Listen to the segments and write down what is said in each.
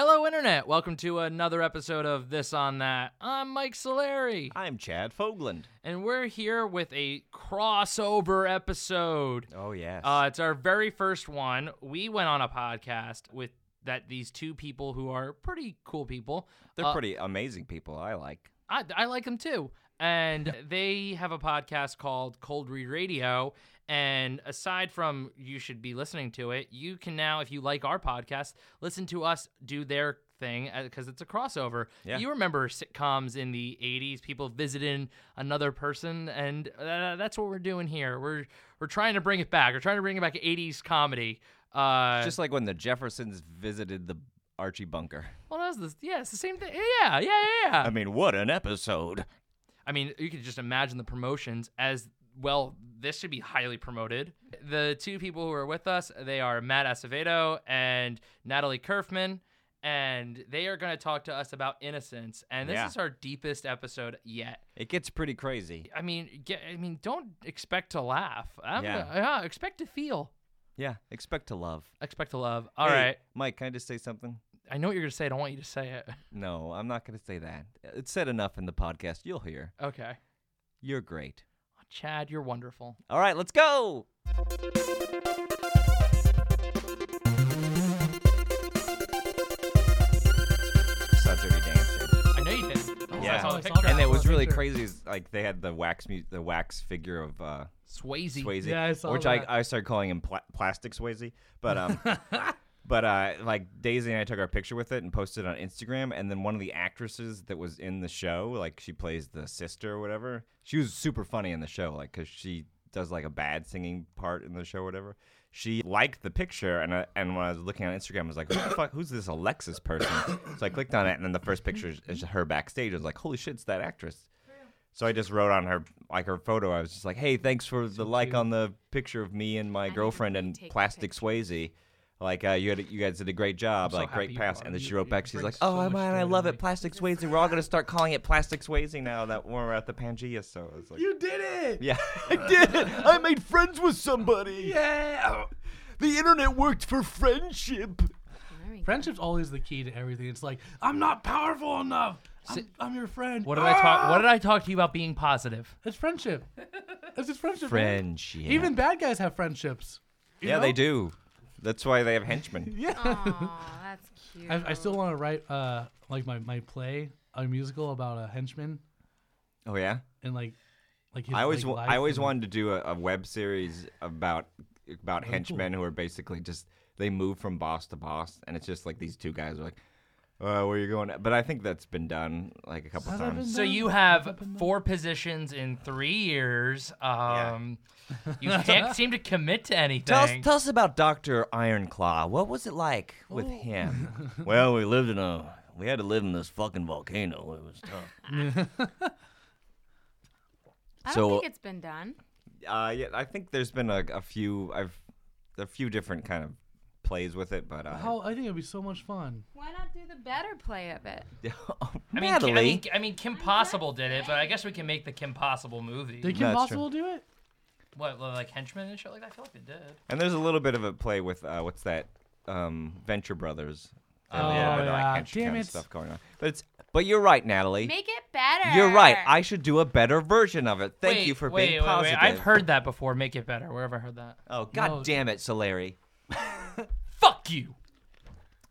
Hello, Internet. Welcome to another episode of This On That. I'm Mike Solari, I'm Chad Fogland. and we're here with a crossover episode. Oh yes. Uh, it's our very first one. We went on a podcast with that these two people who are pretty cool people. They're uh, pretty amazing people. I like. I, I like them too. And they have a podcast called Cold Read Radio. And aside from you should be listening to it, you can now, if you like our podcast, listen to us do their thing because it's a crossover. Yeah. You remember sitcoms in the 80s, people visiting another person, and uh, that's what we're doing here. We're we're trying to bring it back. We're trying to bring it back 80s comedy. Uh, Just like when the Jeffersons visited the Archie bunker. well, that's the yeah, it's the same thing. Yeah, yeah, yeah, yeah. I mean, what an episode. I mean, you could just imagine the promotions as well. This should be highly promoted. The two people who are with us, they are Matt Acevedo and Natalie Kerfman, and they are going to talk to us about innocence. And this Yeah. is our deepest episode yet. It gets pretty crazy. I mean, get, I mean, don't expect to laugh. I'm Yeah. gonna- yeah, expect to feel. Yeah. Expect to love. Expect to love. All Hey, right. Mike. Can I just say something? I know what you're gonna say. I don't want you to say it. No, I'm not going to say that. It's said enough in the podcast. You'll hear. Okay. You're great. Chad, you're wonderful. All right, let's go. Saw Dirty Dancing. I know you did. I Yeah. saw the picture. And it was really picture. crazy. is, Like they had the wax, mu- the wax figure of uh, Swayze. Swayze, Yeah, I saw which that. I I started calling him pla- plastic Swayze, but um, but uh, like Daisy and I took our picture with it and posted it on Instagram, and then one of the actresses that was in the show, like she plays the sister or whatever, she was super funny in the show, like because she does like a bad singing part in the show or whatever. She liked the picture, and I, and when I was looking on Instagram, I was like, "Who the fuck? Who's this Alexis person?" so I clicked on it, and then the first picture is- her backstage. I was like, "Holy shit, it's that actress!" So I just wrote on her like her photo. I was just like, "Hey, thanks for the like on the picture of me and my girlfriend and Plastic. Swayze. Like, uh, you had you guys did a great job. I'm so like, great pass." And then she wrote back. She's bring like, so "Oh, much man, joy I love it, Plastic Swayze. We're all gonna start calling it Plastic Swayze now that we're at the Pantages." So I was like, You did it! "Yeah, I did. it. I made friends with somebody. Yeah! The internet worked for friendship." There we go. Friendship's always the key to everything. It's like, I'm not powerful enough. I'm, I'm your friend. What did I talk? What did I talk to you about being positive? It's friendship. It's just friendship. Friendship. Even bad guys have friendships. you yeah, know? they do. That's why they have henchmen. Yeah. Aw, that's cute. I, I still want to write uh like my, my play, a musical about a henchman Oh yeah. and like like his, I always like, wa- life I always and- wanted to do a, a web series about about Really henchmen who are basically just they move from boss to boss, and it's just like these two guys are like, uh, "Where you're going?" But I think that's been done like a couple Has that been times. So done? you have that been done? four positions in three years. Um, You can't seem to commit to anything. Tell us, tell us about Doctor Ironclaw. What was it like with Oh. him? well, we lived in a we had to live in this fucking volcano. It was tough. I don't so- think it's been done. Uh, yeah, I think there's been a, a few. I've a few different kind of plays with it, but uh, How I think it'd be so much fun. Why not do the better play of it? I mean, Natalie. I mean, I mean, Kim Possible did it, but I guess we can make the Kim Possible movie. Did Kim That's Possible do it? What, like henchmen and shit like that? I feel like it did. And there's a little bit of a play with uh, what's that? Um, Venture Brothers. There's a Oh, little bit of, yeah. hench Damn kind of it. stuff going on. But it's but you're right, Natalie. Make it better. You're right. I should do a better version of it. Thank Wait, you for wait, being wait, positive. Wait. I've heard that before. Make it better. Where have I heard that? Oh God No. damn it, Solari. Fuck you.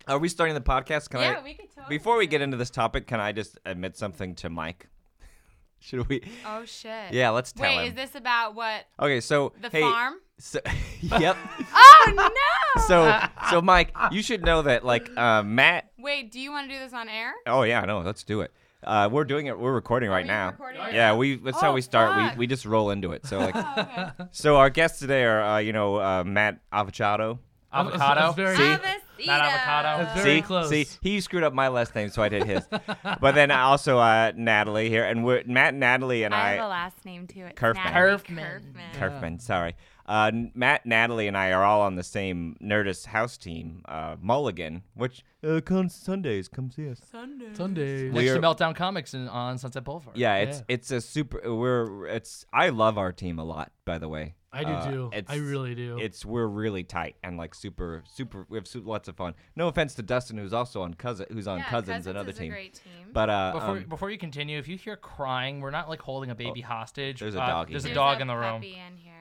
Are we starting the podcast? Can Yeah, I? we could totally. Before we get into this topic, can I just admit something to Mike? Should we? Oh shit. Yeah, let's tell Wait, him. is this about what? okay, so The hey, farm? So, yep. Oh no. So so Mike, you should know that like uh, Matt. Wait, do you want to do this on air? Oh yeah, no, let's do it. Uh, we're doing it. We're recording right you now. recording right Yeah, we that's how Oh, we start. fuck. We we just roll into it. So like, Oh, okay. so our guests today are uh, you know uh, Matt Avocado. Avocado. It's very, See? Avocado. Not avocado. It's very see, close. see, he screwed up my last name, so I did his. but then also uh, Natalie here, and we're Matt, Natalie, and I have a I, last name too. It's Kerfman. Natalie Kerfman. Kerfman. Kerfman, sorry, uh, Matt, Natalie, and I are all on the same Nerdist house team, uh, Mulligan, which uh, comes Sundays. Come see us. Sundays, Sunday. Next We to are- Meltdown Comics in, on Sunset Boulevard. Yeah, it's Yeah. it's a super. We're it's. I love our team a lot. By the way, I do Uh, too. I really do. It's we're really tight and like super super. We have su- lots of fun. No offense to Dustin, who's also on cousin, who's on yeah, Cousins, another is team. a great team. But uh, Before um, before you continue, if you hear crying, we're not like holding a baby hostage. there's a dog. Uh, doggy There's a here. dog in the room. puppy in here.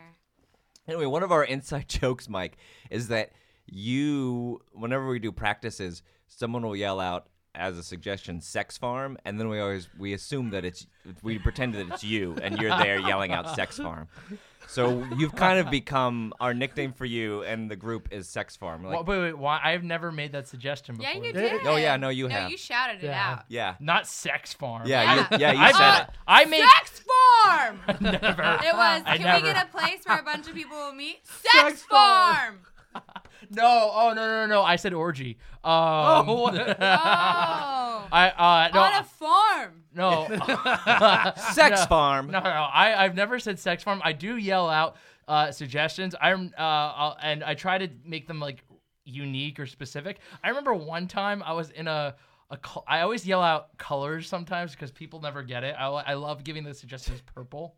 Anyway, one of our inside jokes, Mike, is that you, whenever we do practices, someone will yell out as a suggestion, "sex farm," and then we always we assume that it's we pretend that it's you and you're there yelling out "sex farm." So you've kind of become our nickname for you, and the group is Sex Farm. Like, Wha- wait, wait, why? I've never made that suggestion before. Yeah, you did. Oh, yeah, no, you have. no, have. you shouted it Yeah. out. yeah, Not sex farm. yeah, Yeah. you, yeah, you I, said it. I made Sex farm. never. It was. I Can never. we get a place where a bunch of people will meet? Sex farm. No, oh no, no, no! I said orgy. Um, Oh, Oh. I uh no, On a farm. no, Sex No. Farm. no, no. I I've never said sex farm. I do yell out uh, suggestions. I'm uh I'll, and I try to make them like unique or specific. I remember one time I was in a. A col- I always yell out colors sometimes because people never get it. I, I love giving the suggestions purple,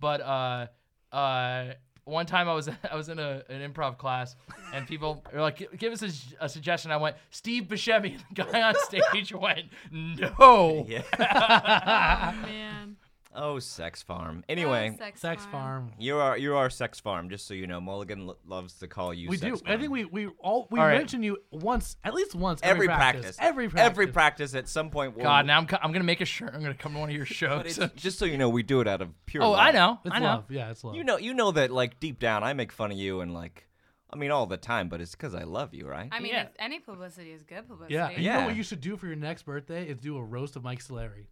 but uh, uh, one time I was I was in a, an improv class and people were like, "Give us a, a suggestion." I went, "Steve Buscemi." The guy on stage went, "No." Yeah. Oh man. Oh, Sex Farm. Oh, anyway, Oh, sex, Sex farm. you are you are Sex Farm. Just so you know, Mulligan lo- loves to call you. We Sex do. Farm. I think we we all we All right. mention you once, at least once every every, practice. Every practice. Every practice. At some point. We'll, God, now I'm, co- I'm gonna make a shirt. I'm gonna come to one of your But shows. it's, just so you know, we do it out of pure. oh, love. I know. It's I know. love. Yeah, it's love. You know, you know that like deep down, I make fun of you and like, I mean, all the time. But it's because I love you, right? I mean, Yeah. it's, any publicity is good publicity. Yeah, and you Yeah. know what you should do for your next birthday is do a roast of Mike Solari.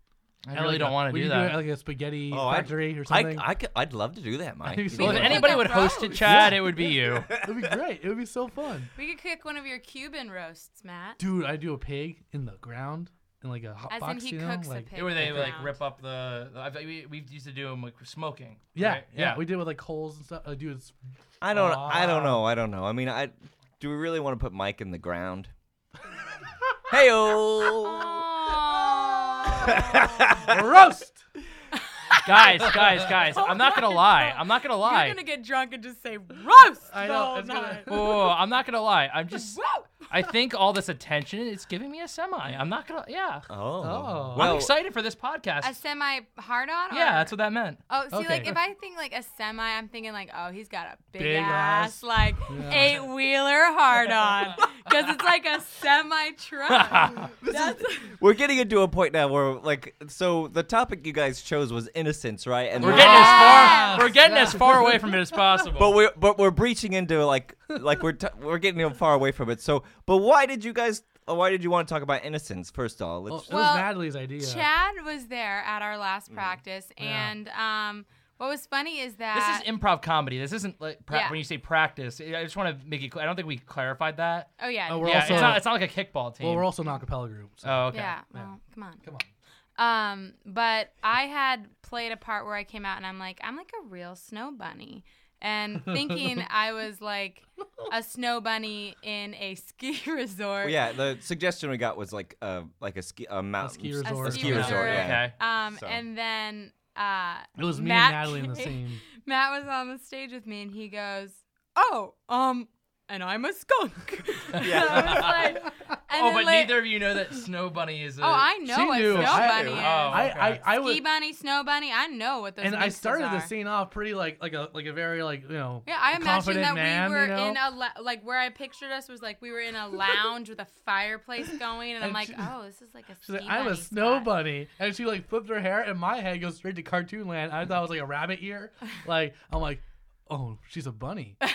I really like don't want to we do that. at like a spaghetti Oh, I'd- factory or something. I, could, I'd love to do that, Mike. That'd well, so if fun. anybody Like would a host it, roast. Chad, it would be you. It'd be great. It would be so fun. We could cook one of your Cuban roasts, Matt. Dude, I do a pig in the ground in like a hot As in box, he you know? cooks a pig. Where they the like ground. rip up the. the I, we, we used to do them like smoking. Yeah, right? yeah, We did with like coals and stuff. Uh, dude, it's I don't. I don't know. I don't know. I mean, I do. We really want to put Mike in the ground? hey Oh. A roast. guys, guys, guys. I'm not gonna lie. I'm not gonna lie. You're gonna get drunk and just say roast. I the know, whole it's gonna- night. Oh, I'm not gonna lie. I'm just. I think all this attention is giving me a semi. I'm not gonna. Yeah. Oh. Oh. Well, I'm excited for this podcast. A semi hard on? yeah, that's what that meant. Oh, see, like if I think like a semi, I'm thinking like, oh, he's got a big, Big ass, ass. like Yeah. eight wheeler hard on, because it's like a semi truck. That's We're getting into a point now where, like, so the topic you guys chose was innocence, right? And We're then- getting as far. We're getting as far away from it as possible. but we're but we're breaching into like like we're t- we're getting far away from it. So, but why did you guys? Why did you want to talk about innocence? First of all, let's. it was Natalie's idea. Chad was there at our last Mm. practice, Yeah. and um, what was funny is that this is improv comedy. This isn't like pra- Yeah. when you say practice. I just want to make it. clear. I don't think we clarified that. oh yeah, Oh, we're yeah, also- it's not. It's not like a kickball team. well, we're also an acapella group. So. oh, okay. yeah. Well, come on. Come on. Um, but I had played a part where I came out and I'm like, I'm like a real snow bunny. And thinking I was like a snow bunny in a ski resort. Well, yeah, the suggestion we got was like a like a ski a mountain ski A resort. a ski ski resort. resort. Yeah. Okay. Um, So. and then uh, It was me Matt and Natalie in the same. Matt was on the stage with me and he goes, "Oh, um, and I'm a skunk." Yeah. I was like, and Oh, but la- neither of you know that Snow Bunny is. A, Oh, I know She what knew. snow I- bunny is. Oh, I, okay. I, I Ski was, bunny, snow bunny. I know what those. and I mixes started the scene off pretty like like a like a very like you know. Yeah, I imagined confident that man, we were you know? in a la- like where I pictured us was like we were in a lounge with a fireplace going, and I'm like, she- oh, this is like a. She's like, I'm a snow spot." bunny, and she like flipped her hair, and my head goes straight to cartoon land. I thought it was like a rabbit ear. Like I'm like, oh, she's a bunny.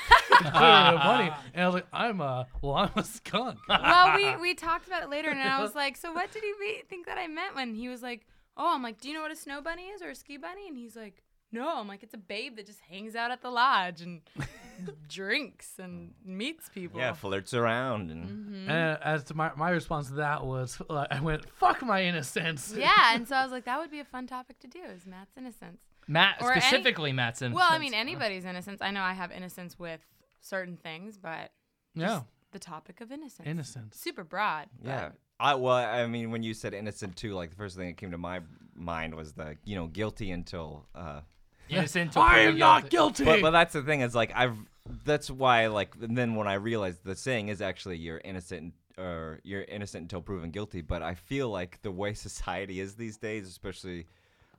Clearly a bunny, and I was like, I'm a well, I'm a skunk. well, we we talked about it later, and I was like, so what did he be- think that I meant when he was like, oh, I'm like, do you know what a snow bunny is or a ski bunny? And he's like, no. I'm like, it's a babe that just hangs out at the lodge and drinks and meets people. Yeah, flirts around and Mhm. And as to my my response to that was, uh, I went, fuck my innocence. Yeah, and so I was like, that would be a fun topic to do is Matt's innocence. Matt or any- specifically Matt's innocence. Well, I mean, anybody's innocence. I know I have innocence with certain things, but yeah, the topic of innocence. innocence. Super broad. but- yeah. I well, I mean, when you said innocent too, like the first thing that came to my mind was the you know guilty until uh, innocent until I proven am not guilty. But, but that's the thing is like I've that's why like and then when I realized the saying is actually you're innocent or you're innocent until proven guilty. But I feel like the way society is these days, especially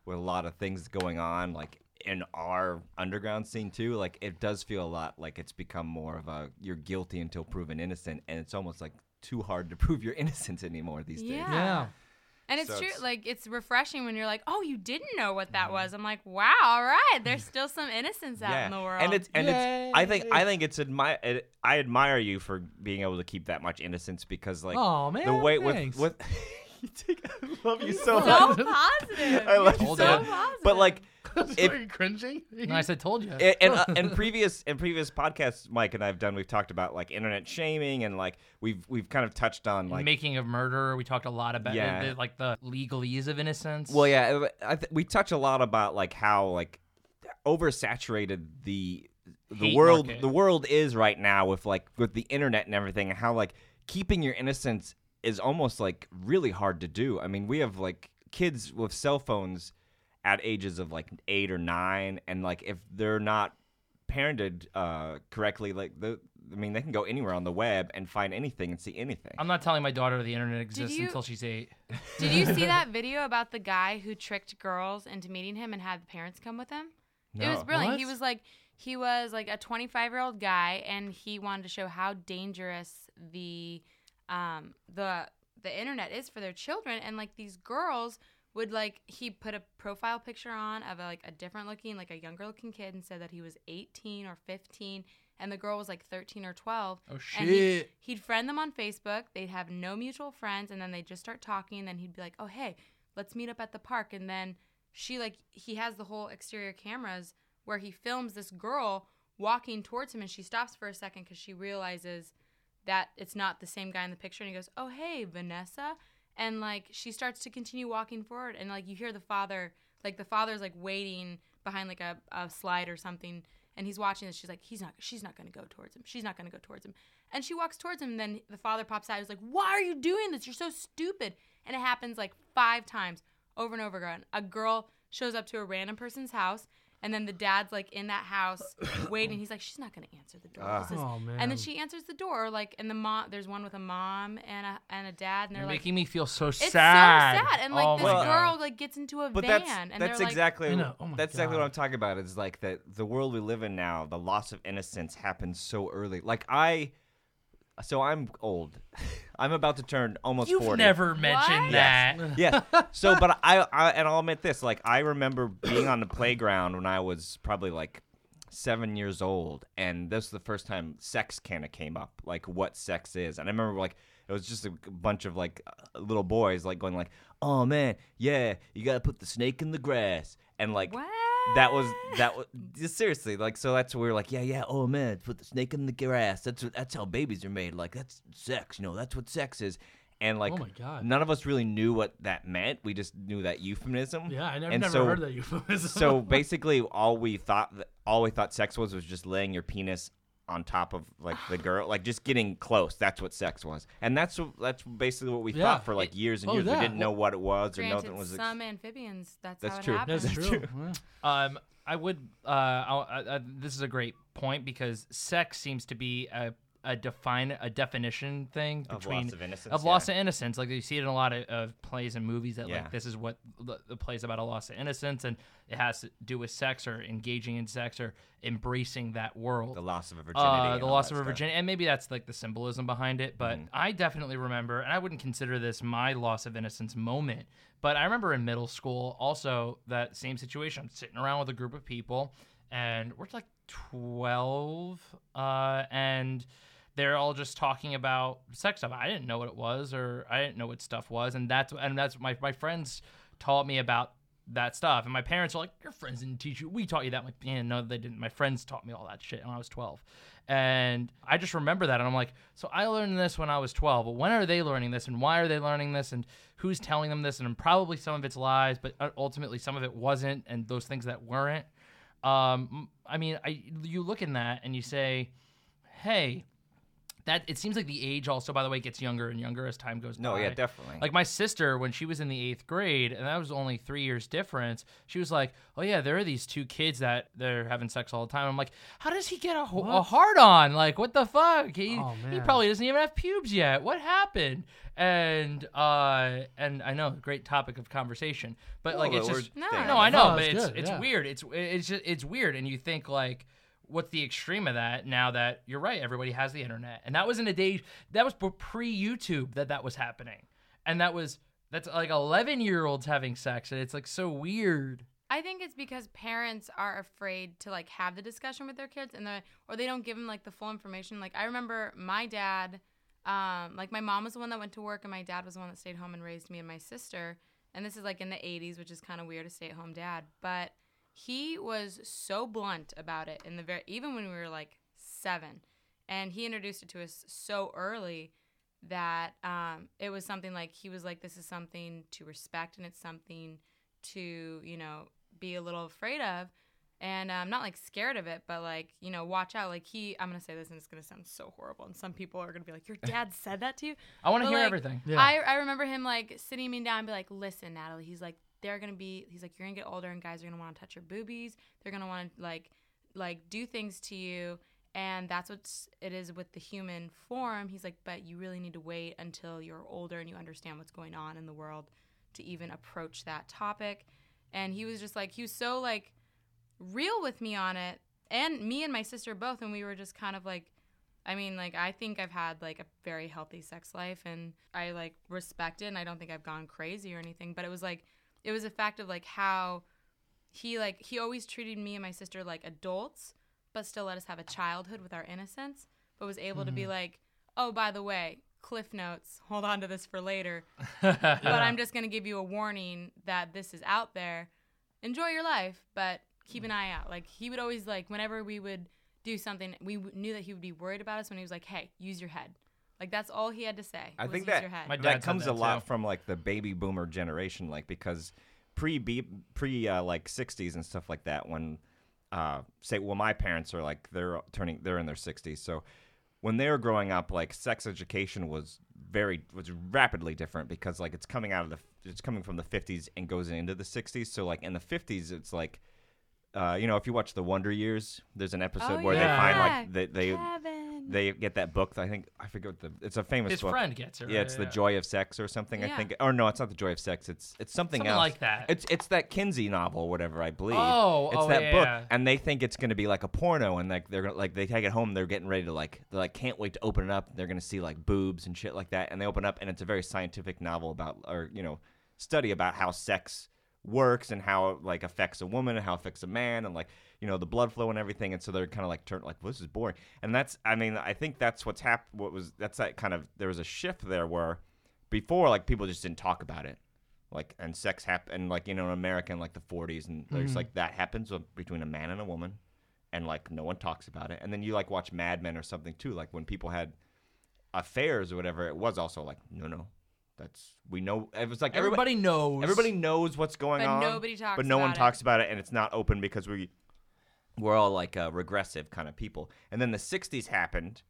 with a lot of things going on, like in our underground scene too, like it does feel a lot like it's become more of a you're guilty until proven innocent, and it's almost like too hard to prove your innocence anymore these days. Yeah. yeah. And it's So true, it's- Mm-hmm. like it's refreshing when you're like, "Oh, you didn't know what that was." I'm like, "Wow, all right, there's still some innocence out in the world." And it's and it's I think I think it's admire it, I admire you for being able to keep that much innocence because like Aw, man, the way thanks. with with you take, I love you so so much. positive. I love You're so so positive. much. But like If- Are you cringing? And I said, told you. and in, uh, in previous in previous podcasts Mike and I've done we've talked about like internet shaming and like we've we've kind of touched on like Making of murder. We talked a lot about Yeah. the, like the legalese of innocence. Well, yeah, I th- we touch a lot about like how like oversaturated the the Hate world market. the world is right now with like with the internet and everything, and how like keeping your innocence is almost like really hard to do. I mean, we have like kids with cell phones at ages of like eight or nine, and like if they're not parented uh, correctly, like the I mean, they can go anywhere on the web and find anything and see anything. I'm not telling my daughter the internet exists you- until she's eight. Did you see that video about the guy who tricked girls into meeting him and had the parents come with him? It was No. brilliant. He was like he was like a 25 year old guy, and he wanted to show how dangerous the um the the internet is for their children. And like these girls would like he put a profile picture on of a, like a different looking like a younger looking kid and said that he was 18 or 15 and the girl was like 13 or 12 Oh and he'd, shit! he'd friend them on Facebook. They'd have no mutual friends, and then they'd just start talking. And then he'd be like, "Oh, hey, let's meet up at the park." And then she like he has the whole exterior cameras where he films this girl walking towards him, and she stops for a second because she realizes that it's not the same guy in the picture. And he goes, "Oh, hey, Vanessa," and like she starts to continue walking forward, and like you hear the father, like the father's like waiting behind like a, a slide or something and he's watching this. She's like he's not she's not going to go towards him. She's not going to go towards him. And she walks towards him and then the father pops out. He's like why are you doing this? You're so stupid. And it happens like five times over and over again. A girl shows up to a random person's house and then the dad's like in that house waiting he's like she's not going to answer the door Ah. This is- Oh man. and then she answers the door like and the mom there's one with a mom and a and a dad and they're You're like making me feel so it's sad. so sad and like oh this my Well- God. girl like gets into a But van that's and that's they're like exactly You know, oh my that's exactly what God. I'm talking about. Is like that the world we live in now, the loss of innocence happens so early. Like I, so I'm old. I'm about to turn almost You've forty. never mentioned What? that. yeah. So, but I, I, and I'll admit this. Like I remember being on the playground when I was probably like seven years old, and this was the first time sex kind of came up, like what sex is. And I remember like it was just a bunch of like uh, little boys like going like, "Oh man, yeah, you gotta put the snake in the grass," and like what that was that was just seriously like so that's where we were like yeah yeah oh man put the snake in the grass that's that's how babies are made like that's sex you know that's what sex is and like Oh my God. none of us really knew what that meant we just knew that euphemism yeah, I never, and never so- heard that euphemism. so basically all we thought all we thought sex was was just laying your penis on top of like the girl like just getting close that's what sex was and that's what- that's basically what we Yeah. thought for like years and Oh, years yeah. we didn't know what it was or Granted, nothing was ex- some amphibians. That's, That's how it true. happens. that's That's true. true. Yeah. Um, I would. Uh, I'll, uh, uh, this is a great point because sex seems to be a a define a definition thing between Of loss of innocence, of loss yeah. of innocence. Like you see it in a lot of, of plays and movies that Yeah. like this is what the, the plays about a loss of innocence, and it has to do with sex or engaging in sex or embracing that world. the loss of a virginity Uh, the loss of a virginity, and maybe that's like the symbolism behind it. But Mhm. I definitely remember, and I wouldn't consider this my loss of innocence moment. But I remember in middle school also that same situation. I'm sitting around with a group of people, and we're like 12, uh, and they're all just talking about sex stuff. I didn't know what it was, or I didn't know what stuff was, and that's and that's my my friends taught me about that stuff. And my parents are like, "Your friends didn't teach you. We taught you that." I'm like, "Yeah, no, they didn't. My friends taught me all that shit when I was 12." And I just remember that, and I'm like, "So I learned this when I was 12. But when are they learning this, and why are they learning this, and who's telling them this?" And probably some of it's lies, but ultimately some of it wasn't, and those things that weren't. Um, I mean, I you look in that and you say, "Hey." That it seems like the age also, by the way, gets younger and younger as time goes No, by. No, yeah, definitely. Like my sister, when she was in the eighth grade, and that was only three years difference, she was like, "Oh yeah, there are these two kids that they're having sex all the time." I'm like, "How does he get a, ho- a hard on? Like, what the fuck? He Oh, he probably doesn't even have pubes yet. What happened?" And uh, and I know, great topic of conversation, but like it's just No, staying no, I know, No, but it's it's good, it's yeah. weird. It's it's just it's weird, and you think like, what's the extreme of that? Now that you're right, everybody has the internet, and that was in a day that was pre YouTube that that was happening, and that was that's like 11 year olds having sex, and it's like so weird. I think it's because parents are afraid to like have the discussion with their kids and or they don't give them like the full information. Like I remember my dad um like my mom was the one that went to work and my dad was the one that stayed home and raised me and my sister. And this is like in the 80s, which is kind of weird to stay at home dad, but he was so blunt about it in the very even when we were like 7. And he introduced it to us so early that um, it was something like he was like this is something to respect and it's something to you know be a little afraid of and i'm not like scared of it but like you know watch out like he i'm gonna say this and it's gonna sound so horrible and some people are gonna be like your dad said that to you I want to hear like, everything. Yeah. I, I remember him like sitting me down and be like listen natalie he's like they're gonna be he's like you're gonna get older and guys are gonna want to touch your boobies. They're gonna want to like like do things to you. And that's what it is with the human form. He's like but you really need to wait until you're older and you understand what's going on in the world to even approach that topic. And he was just like he was so like real with me on it. And me and my sister both and we were just kind of like I mean, like I think I've had like a very healthy sex life and I like respect it and I don't think I've gone crazy or anything, but it was like it was a fact of like how he like he always treated me and my sister like adults, but still let us have a childhood with our innocence, but was able to be mm-hmm. like, "Oh, by the way, cliff notes, hold on to this for later, but I'm just going to give you a warning that this is out there. Enjoy your life, but keep an eye out." Like he would always like whenever we would do something, we w- knew that he would be worried about us when he was like, "Hey, use your head." Like that's all he had to say. I think use that your head. My dad that said comes that a lot too. from like the baby boomer generation, like because pre pre uh, like '60s and stuff like that. When uh, say, well, my parents are like they're turning they're in their 60s, so when they were growing up, like sex education was very was rapidly different because like it's coming out of the it's coming from the 50s and goes into the 60s. So like in the 50s, it's like. Uh, you know, if you watch the Wonder Years, there's an episode Oh, where yeah. they find like they they, Kevin. They get that book. I think I forget what the it's a famous book. His book. friend gets it. Yeah, right? it's the joy of sex or something. I think, or no, it's not the joy of sex. It's it's something, Something else like that. It's it's that Kinsey novel, whatever I believe. Oh, it's oh, that yeah, book, yeah. and they think it's gonna be like a porno, and like they're gonna like they take it home, they're getting ready to like they like can't wait to open it up. They're gonna see like boobs and shit like that, and they open up, and it's a very scientific novel about or you know study about how sex works and how it like affects a woman and how it affects a man and like you know the blood flow and everything and so they're kind of like turned like well, this is boring and that's i mean i think that's what's happened what was that's that kind of there was a shift there where before like people just didn't talk about it like and sex happened like you know in america in like the 40s and there's Mhm. like that happens between a man and a woman and like no one talks about it and then you like watch mad men or something too like when people had affairs or whatever it was also like no no that's we know it was like everybody Everybody knows. everybody knows what's going But on nobody talks but no one it. talks about it and it's not open because we we're all like uh, regressive kind of people and then the 60s happened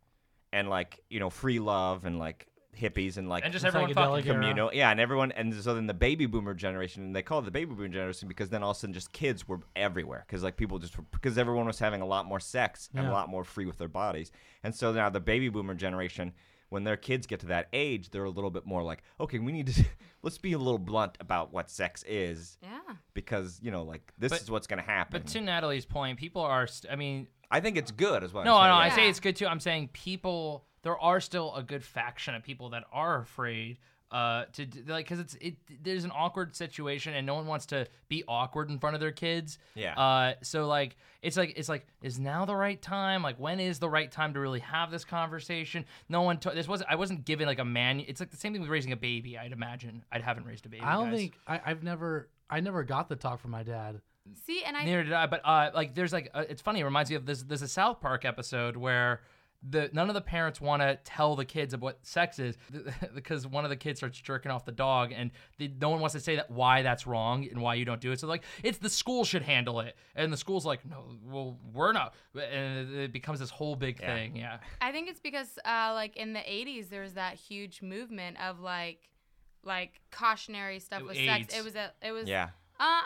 and like you know free love and like hippies and like and just everyone psychedelic fucking. era. communal yeah and everyone and so then the baby boomer generation and they call it the baby boomer generation because then all of a sudden just kids were everywhere because like people just because everyone was having a lot more sex and a lot more free with their bodies and so now the baby boomer generation when their kids get to that age they're a little bit more like okay we need to let's be a little blunt about what sex is yeah. because you know like this But- is what's going to happen But to Natalie's point, people are. St- I mean, i think it's good as well no, no, I say it's good too. I'm saying people. There are still a good faction of people that are afraid. Uh, to like, cause it's it. There's an awkward situation, and no one wants to be awkward in front of their kids. Yeah. Uh, so like, it's like it's like, is now the right time? Like, when is the right time to really have this conversation? No one. T- this was I wasn't given like a man. It's like the same thing with raising a baby. I'd imagine. I haven't raised a baby. I don't guys. think I, I've never I never got the talk from my dad. See, and I Neither did I. But uh, like, there's like, uh, it's funny. It reminds me of this. There's a South Park episode where the none of the parents want to tell the kids of what sex is because one of the kids starts jerking off the dog and the, no one wants to say that why that's wrong and why you don't do it so like it's the school should handle it and the school's like no well we're not and it becomes this whole big Yeah. thing yeah I think it's because uh, like in the 80s there was that huge movement of like like cautionary stuff with AIDS. sex. It was a it was Yeah. Uh, I,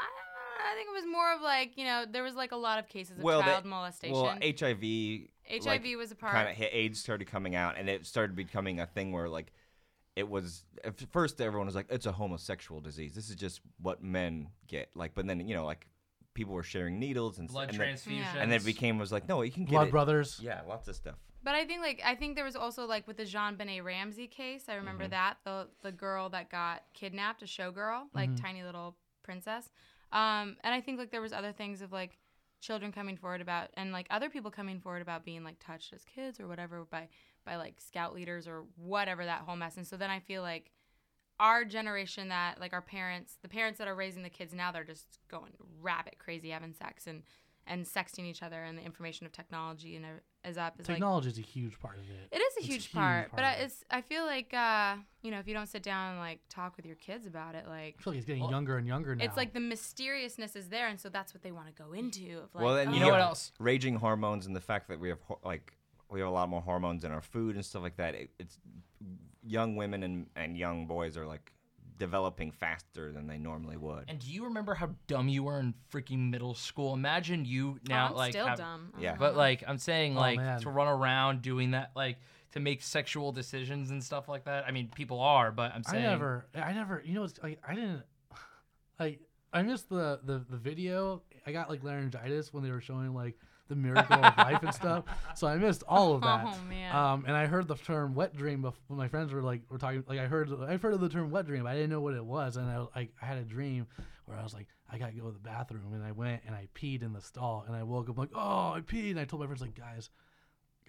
I think it was more of like you know there was like a lot of cases of Well, they- child molestation. Well, HIV. HIV was a part. Kind of AIDS started coming out, and it started becoming a thing where like it was at first everyone was like it's a homosexual disease. This is just what men get. Like, but then you know like people were sharing needles and blood and then, transfusions Yeah. and then it became was like no you can get Blood it. Brothers. Yeah, lots of stuff. But I think like I think there was also like with the JonBenét Ramsey case. I remember Mm-hmm. that the the girl that got kidnapped, a showgirl, like Mm-hmm. tiny little princess. Um, and I think like there was other things of like children coming forward about and like other people coming forward about being like touched as kids or whatever by by like scout leaders or whatever that whole mess. And so then I feel like our generation that like our parents, the parents that are raising the kids now, they're just going rabbit crazy having sex and and sexting each other and the information of technology and is up. Is like Technology is a huge part of it. it is a It's a huge, huge part, part but I, it's I feel like uh, you know if you don't sit down and like talk with your kids about it, like I feel like it's getting Well, younger and younger now. it's like the mysteriousness is there, and so that's what they want to go into. Of like, well, then oh, you know what else? Raging hormones and the fact that we have ho- like we have a lot more hormones in our food and stuff like that. It, it's young women and and young boys are like developing faster than they normally would. and do you remember how dumb you were in freaking middle school imagine you oh, now I'm like still have- dumb. Yeah. Uh-huh. But like I'm saying, Oh, like man. to run around doing that, like to make sexual decisions and stuff like that. I mean, people are, but I'm saying I never, I never, you know, it's like I didn't, like I missed the the the video. I got like laryngitis when they were showing like the miracle of life and stuff. So I missed all of that. Oh, man. Um, and I heard the term wet dream bef- when my friends were like were talking. Like I heard I've heard of the term wet dream. But I didn't know what it was, and I like I had a dream where I was like I gotta go to the bathroom, and I went and I peed in the stall, and I woke up like oh I peed, and I told my friends like guys.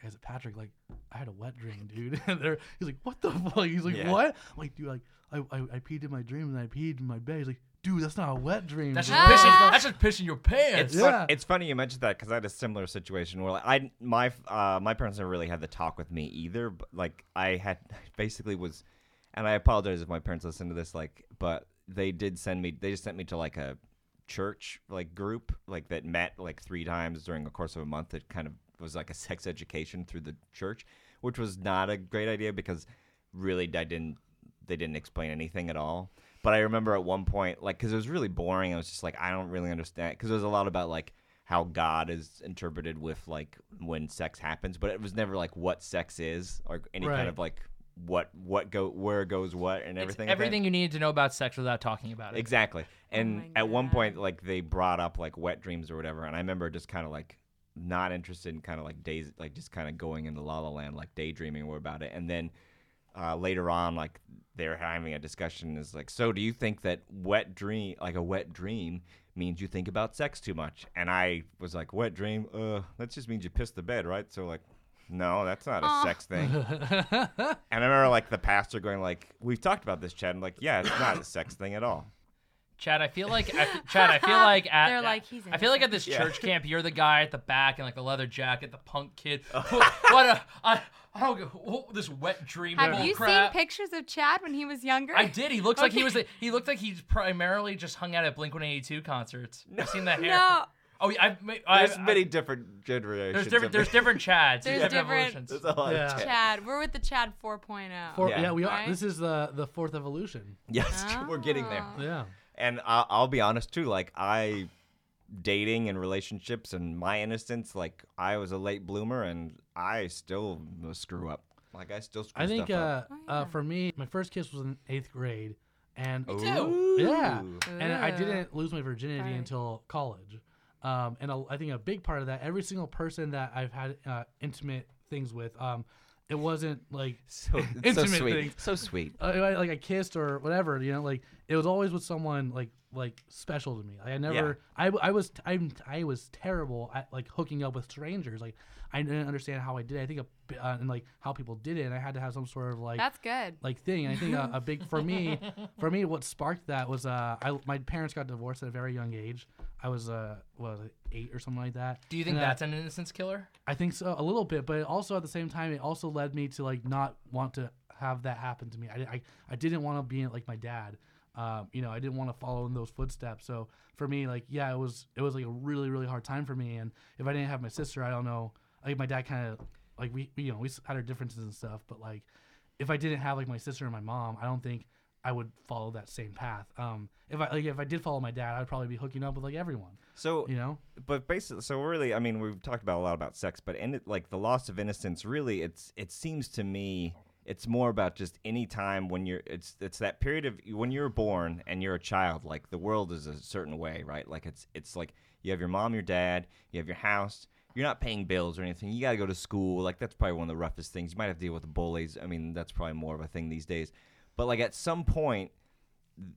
Guys, Patrick, like, I had a wet dream, dude. And they're, he's like, "What the fuck?" He's like, Yeah. "What?" I'm like, dude, like, I, I, I peed in my dream and I peed in my bed. He's like, "Dude, that's not a wet dream." that's dude." just Ah. pissing. That's just pissing your pants. It's Yeah. fun, it's funny you mentioned that because I had a similar situation where like, I my uh, my parents never really had the talk with me either. But like I had basically was, and I apologize if my parents listen to this. Like, but they did send me. They just sent me to like a church like group like that met like three times during the course of a month. It kind of was like a sex education through the church, which was not a great idea because really I didn't they didn't explain anything at all. But I remember at one point, like, because it was really boring. I was just like, I don't really understand. Because there was a lot about like how God is interpreted with like when sex happens, but it was never like what sex is or any Right. kind of like what what go where goes what and It's everything. like everything you needed to know about sex without talking about it. Exactly. Oh and my at one point, like they brought up like wet dreams or whatever, and I remember just kind of like not interested in kind of like days, like just kind of going into La La Land, like daydreaming more about it. And then uh, later on, like they're having a discussion, is like, so do you think that wet dream, like a wet dream, means you think about sex too much? And I was like, wet dream, uh, that just means you piss the bed, right? So like. No, that's not a Aw. sex thing. and I remember like the pastor going like, "We've talked about this, Chad." I'm like, "Yeah, it's not a sex thing at all." Chad, I feel like I, Chad, I feel like at They're like, he's I feel like at innocent. this Yeah. church camp, you're the guy at the back in like the leather jacket, the punk kid. Oh. what a I, I don't go oh, this wet dream. Have bull you crap. seen pictures of Chad when he was younger? I did. He looks like he was. The, he looked like he's primarily just hung out at Blink 182 concerts. I've seen that hair. No, Oh, yeah, I've, ma- I've, There's I've- many different generations. There's different. of There's different Chads. There's different different- evolutions. There's a lot Yeah. of Chad. Chad. We're with the Chad 4.0. For, Yeah. yeah. we are. Right? This is the the fourth evolution. Yes, we're getting there. Oh. Yeah. And I'll, I'll be honest too. Like I, dating and relationships and my innocence. Like I was a late bloomer, and I still screw up. Like I still screw I think stuff up. uh, Oh, uh, for me, my first kiss was in eighth grade, and too. Ooh. yeah, and I didn't lose my virginity Right. until college. Um, and a, I think a big part of that, every single person that I've had uh, intimate things with, um, it wasn't like So, it's so sweet. things. So sweet. uh, like I kissed or whatever, you know, like it was always with someone like like special to me. Like I never, I, I was I'm, I was terrible at like hooking up with strangers. Like I didn't understand how I did. it. I think a b- uh, and like how people did it, and I had to have some sort of like That's good. like thing. And I think a, a big for me, for me, what sparked that was uh, I my parents got divorced at a very young age. I was uh, what was it, eight or something like that. Do you think And, uh, that's an innocence killer? I think so a little bit, but also at the same time, it also led me to like not want to have that happen to me. I I, I didn't want to be like my dad. Um, you know, I didn't want to follow in those footsteps. So for me, like, yeah, it was it was like a really really hard time for me. And if I didn't have my sister, I don't know. Like my dad kind of like we, we you know we had our differences and stuff, but like if I didn't have like my sister and my mom, I don't think I would follow that same path. Um, if I like if I did follow my dad, I'd probably be hooking up with like everyone. So You know, but basically so really i mean we've talked about a lot about sex but in it, like the loss of innocence really it's it seems to me it's more about just any time when you're it's it's that period of when you're born and you're a child like the world is a certain way right? Like it's it's like you have your mom your dad you have your house. You're not paying bills or anything. You got to go to school. Like that's probably one of the roughest things. You might have to deal with bullies. I mean that's probably more of a thing these days. But like at some point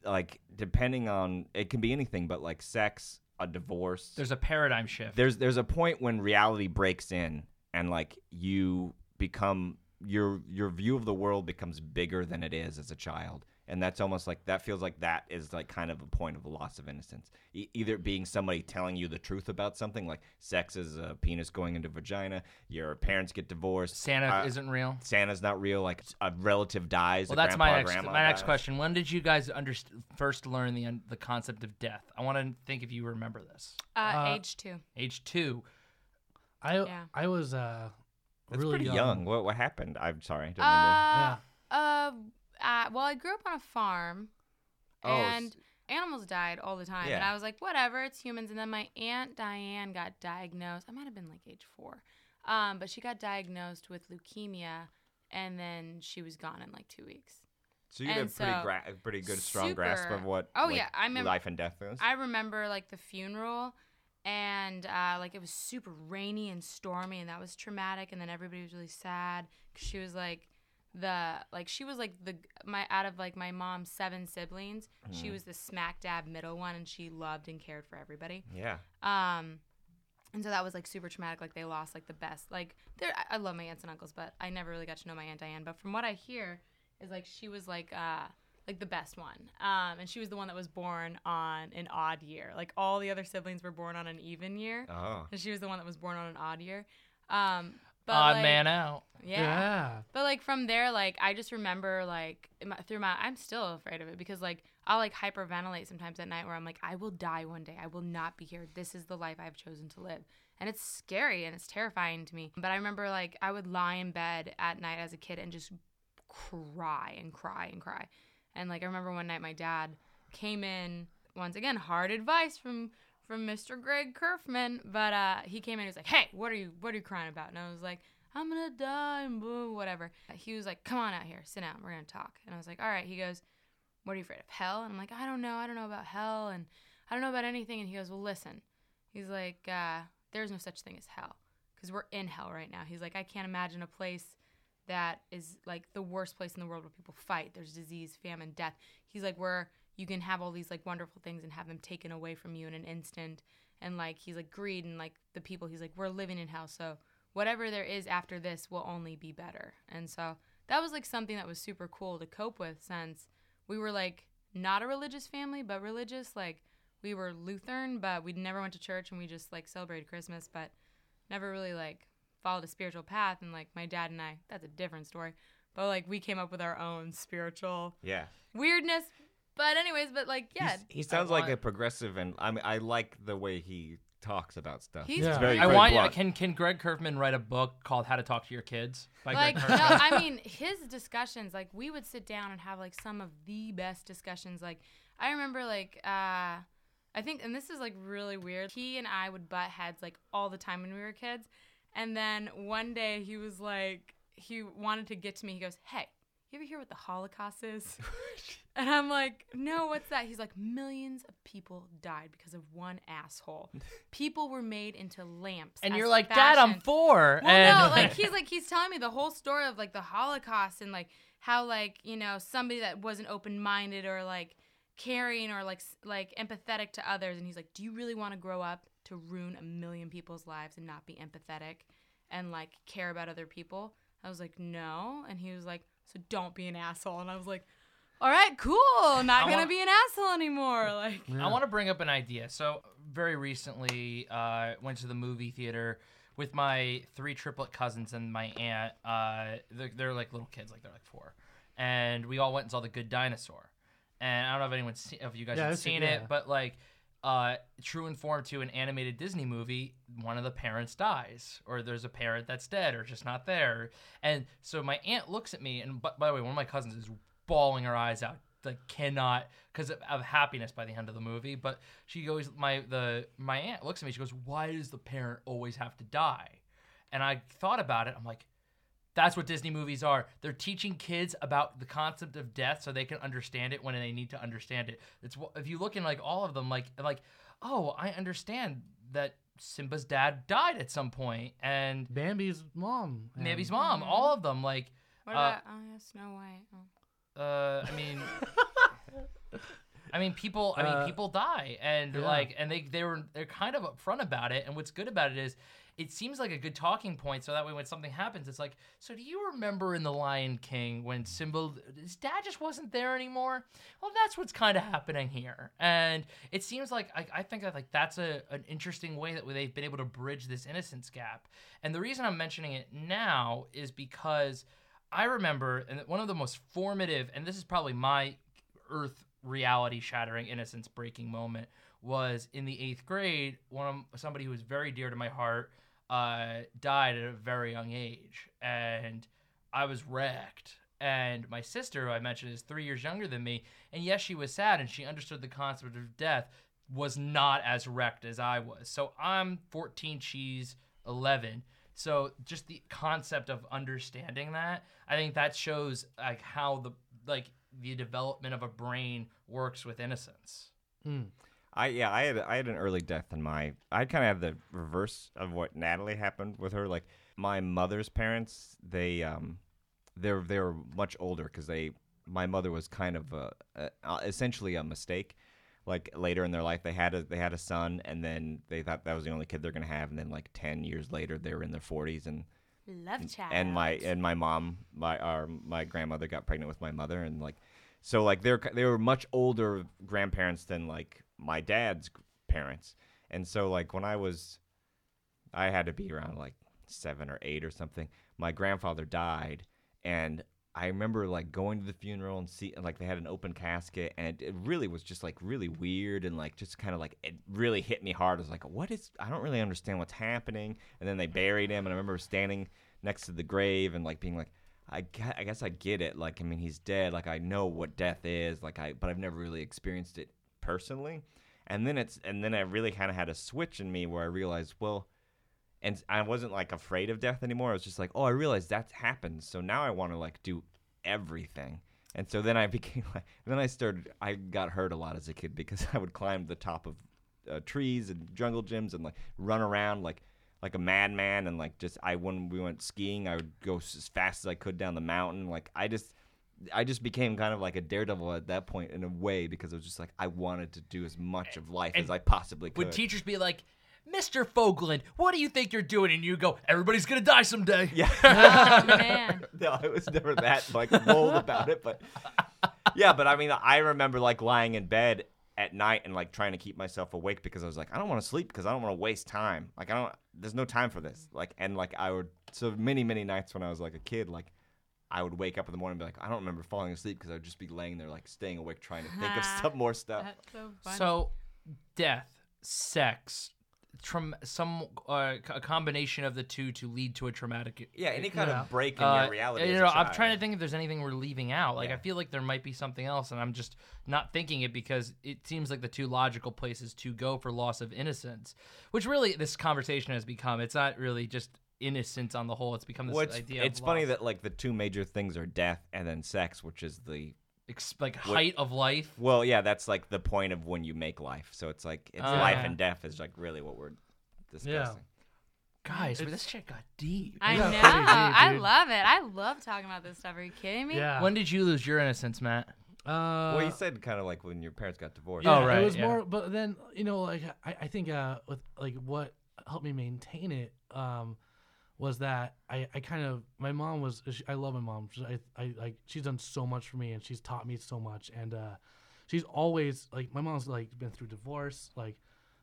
like depending on it can be anything but like sex a divorce. There's a paradigm shift. there's there's a point when reality breaks in and like you become your your view of the world becomes bigger than it is as a child and that's almost like that feels like that is like kind of a point of loss of innocence e- either being somebody telling you the truth about something like sex is a penis going into vagina your parents get divorced Santa uh, isn't real. santa's not real like a relative dies Well, that's my next my next dies. question. When did you guys underst- first learn the the concept of death? I want to think if you remember this. Uh, Uh, age two. Age two. I Yeah. I was uh that's really pretty young. what what happened i'm sorry I didn't mean to- Uh, uh, uh, well, I grew up on a farm, Oh, and s- animals died all the time. And I was like, whatever, it's humans. And then my aunt Diane got diagnosed. I might have been like age four, um, but she got diagnosed with leukemia, and then she was gone in like two weeks. So you had a And pretty, so, gra- pretty good, strong grasp of what Oh, like, yeah, I remember- life and death is. I remember like the funeral and uh, like it was super rainy and stormy and that was traumatic and then everybody was really sad because she was like the like she was like the my out of like my mom's seven siblings she was the smack dab middle one and she loved and cared for everybody yeah. um and so that was like super traumatic like they lost like the best like they're I- i love my aunts and uncles but i never really got to know my aunt diane but from what i hear is like she was like uh like the best one um and she was the one that was born on an odd year like all the other siblings were born on an even year Oh. and she was the one that was born on an odd year um but Odd like, man out. yeah. But like from there, like I just remember like through my, I'm still afraid of it because like I'll like hyperventilate sometimes at night where I'm like, I will die one day. I will not be here. This is the life I've chosen to live, and it's scary and it's terrifying to me. But I remember like I would lie in bed at night as a kid and just cry and cry and cry, and like I remember one night my dad came in once again hard advice from from Mr. Greg Kerfman, but uh, he came in. He was like, "Hey, what are you what are you crying about?" And I was like, "I'm gonna die boo, whatever." He was like, "Come on out here, sit down. We're gonna talk." And I was like, "All right." He goes, "What are you afraid of? Hell?" And I'm like, "I don't know. I don't know about hell, and I don't know about anything." And he goes, "Well, listen." He's like, uh, "There's no such thing as hell because we're in hell right now." He's like, "I can't imagine a place." That is like the worst place in the world where people fight. There's disease, famine, death. He's like, where you can have all these like wonderful things and have them taken away from you in an instant and like he's like greed and like the people he's like we're living in hell so whatever there is after this will only be better and so that was like something that was super cool to cope with since we were like not a religious family but religious like we were lutheran but we never went to church and we just like celebrated christmas but never really like followed a spiritual path and like my dad and i that's a different story but like we came up with our own spiritual Yeah. weirdness but anyways but like yeah He's- he sounds like a progressive, and I mean, I like the way he talks about stuff. He's Yeah. It's very, I very want. blunt. Can can Greg Kerfman write a book called How to Talk to Your Kids? By like Greg no Kerfman? i mean his discussions like we would sit down and have like some of the best discussions like i remember like uh i think and this is like really weird he and i would butt heads like all the time when we were kids and then one day he was like he wanted to get to me. He goes hey you ever hear what the holocaust is? And i'm like no what's that? He's like millions of people died because of one asshole. People were made into lamps and you're like, Dad, I'm fashion." four. Well, and no, like he's like he's telling me the whole story of like the Holocaust and like how like you know somebody that wasn't open minded or like caring or like like empathetic to others, and he's like, do you really want to grow up to ruin a million people's lives and not be empathetic and like care about other people? I was like, no. And he was like, so don't be an asshole. And I was like, all right, cool. Not gonna be an asshole anymore. Like, Yeah. I want to bring up an idea. So very recently, uh, went to the movie theater with my three triplet cousins and my aunt. Uh, they're, they're like little kids, like they're like four, and we all went and saw the Good Dinosaur. And I don't know if anyone's se- if you guys Yeah, have seen- seen yeah. it, but like. Uh, true and form to an animated Disney movie, one of the parents dies, or there's a parent that's dead, or just not there. And so my aunt looks at me, and by, by the way, one of my cousins is bawling her eyes out, like cannot because of, of happiness by the end of the movie. But she goes, my the my aunt looks at me, she goes, "Why does the parent always have to die?" And I thought about it. I'm like, that's what Disney movies are. They're teaching kids about the concept of death so they can understand it when they need to understand it. It's if you look in like all of them, like like, oh, I understand that Simba's dad died at some point, and Bambi's mom. and- Navy's mom, all of them, like. what Uh, about, oh, yeah, Snow White. Oh. Uh, I mean, I mean, people. I mean, Uh, people die, and yeah. like, and they they were they're kind of upfront about it. And what's good about it is, it seems like a good talking point. So that way, when something happens, it's like, so do you remember in the Lion King when Simba, his dad just wasn't there anymore? Well, that's what's kind of happening here, and it seems like I, I think that like that's a an interesting way that they've been able to bridge this innocence gap. And the reason I'm mentioning it now is because. I remember, and one of the most formative, and this is probably my earth reality shattering innocence breaking moment was in the eighth grade. One of somebody who was very dear to my heart uh, died at a very young age, and I was wrecked. And my sister, who I mentioned, is three years younger than me, and yes, she was sad, and she understood the concept of death. Was not as wrecked as I was. So I'm 14, she's 11. So just the concept of understanding that, I think that shows like how the like the development of a brain works with innocence. Mm. I yeah, I had I had an early death in my. I kind of have the reverse of what Natalie happened with her. Like my mother's parents, they um, they're they were much older because they. My mother was kind of a, a, uh, essentially a mistake. Like later in their life, they had a they had a son, and then they thought that was the only kid they're gonna have, and then like ten years later, they were in their forties, and Love child. and my and my mom my our my grandmother got pregnant with my mother and like so like they're they were much older grandparents than like my dad's parents and so like when i was i had to be around like 7 or 8 or something my grandfather died and i remember like going to the funeral and see like they had an open casket and it, really was just like really weird and like just kind of like it really hit me hard i was like what is i don't really understand what's happening and then they buried him and i remember standing next to the grave and like being like I, gue- I guess I get it. Like, I mean, he's dead. Like, I know what death is. Like, I, but I've never really experienced it personally. And then it's, and then I really kind of had a switch in me where I realized, well, and I wasn't like afraid of death anymore. I was just like, oh, I realized that's happened. So now I want to like do everything. And so then I became like, then I started, I got hurt a lot as a kid because I would climb the top of uh, trees and jungle gyms and like run around like like a madman and like just I when we went skiing I would go as fast as I could down the mountain like I just I just became kind of like a daredevil at that point in a way because I was just like I wanted to do as much of life And as I possibly could. Would teachers be like, Mr. Fogland, what do you think you're doing? And you go, everybody's gonna die someday. yeah. oh, man. no, it was never that like bold about it, but yeah, but I mean, I remember like lying in bed at night and like trying to keep myself awake because I was like, I don't want to sleep because I don't want to waste time. Like I don't, there's no time for this. Like and like I would so many many nights when I was like a kid, like I would wake up in the morning and be like, I don't remember falling asleep because I would just be laying there like staying awake trying to think of some more stuff. That's so funny. So, death, sex, traum- some uh, a combination of the two to lead to a traumatic. Yeah, any kind Yeah. of break in Uh, your reality. you as know, I'm trying to think if there's anything we're leaving out. Like, Yeah. I feel like there might be something else, and I'm just not thinking it because it seems like the two logical places to go for loss of innocence, which really this conversation has become. It's not really just innocence on the whole. It's become this Well, it's, idea. it's of funny loss. that like the two major things are death and then sex, which is the Ex- like height of life. Well, yeah, that's like the point of when you make life. So it's like it's Ah. life and death is like really what we're discussing. Guys, It's- this shit got deep. I Yeah, know. deep, I love it. I love talking about this stuff. Are you kidding me? Yeah. When did you lose your innocence, Matt? Uh, well, you said kind of like when your parents got divorced. Yeah, Oh, right, It was yeah. more, but then you know, like I, I think uh, with like what helped me maintain it um, was that I, I kind of my mom was I love my mom. I I like she's done so much for me and she's taught me so much and uh, she's always like my mom's like been through divorce like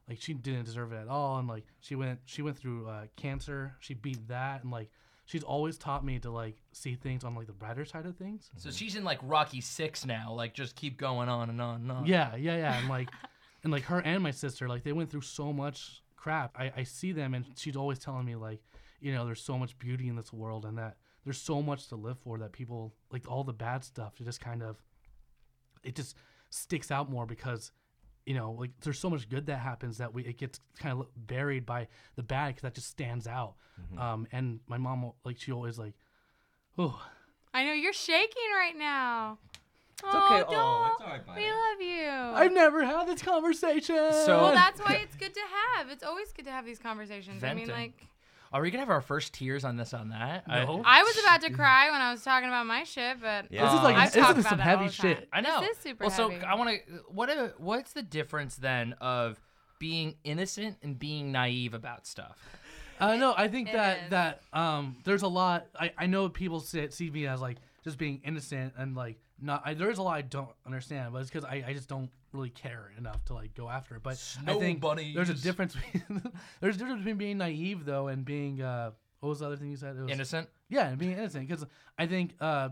like she didn't deserve it at all and like she went she went through uh, cancer she beat that and like she's always taught me to like see things on like the brighter side of things. So she's in like Rocky Six now. Like just keep going on and on and on. Yeah, yeah, yeah. And like, and like her and my sister, like they went through so much crap. I, I see them, and she's always telling me like, you know, there's so much beauty in this world, and that there's so much to live for. That people like all the bad stuff. It just kind of, it just sticks out more because, you know, like there's so much good that happens that we it gets kind of buried by the bad because that just stands out. Um, and my mom, like, she always like, oh, I know you're shaking right now. It's oh, okay. Don't. Oh, it's all right, buddy. we love you. I've never had this conversation. So- well, that's why it's good to have. It's always good to have these conversations. I mean, like, Are we gonna have our first tears on this on that? I- No. I was about to cry when I was talking about my shit, but Yeah. This is like I've this talked is some heavy all the time. shit. I know. This is super well, so heavy. I want to. What? A, what's the difference then of being innocent and being naive about stuff? Uh, no, I think It that is. that um, there's a lot. I, I know people see, see me as like just being innocent and like not. I, there's a lot I don't understand, but it's because I, I just don't really care enough to like go after it. But I Snow think there's a difference. Between, there's a difference between being naive though and being uh, what was the other thing you said? It was, Innocent. Yeah, and being innocent. Because I think, uh,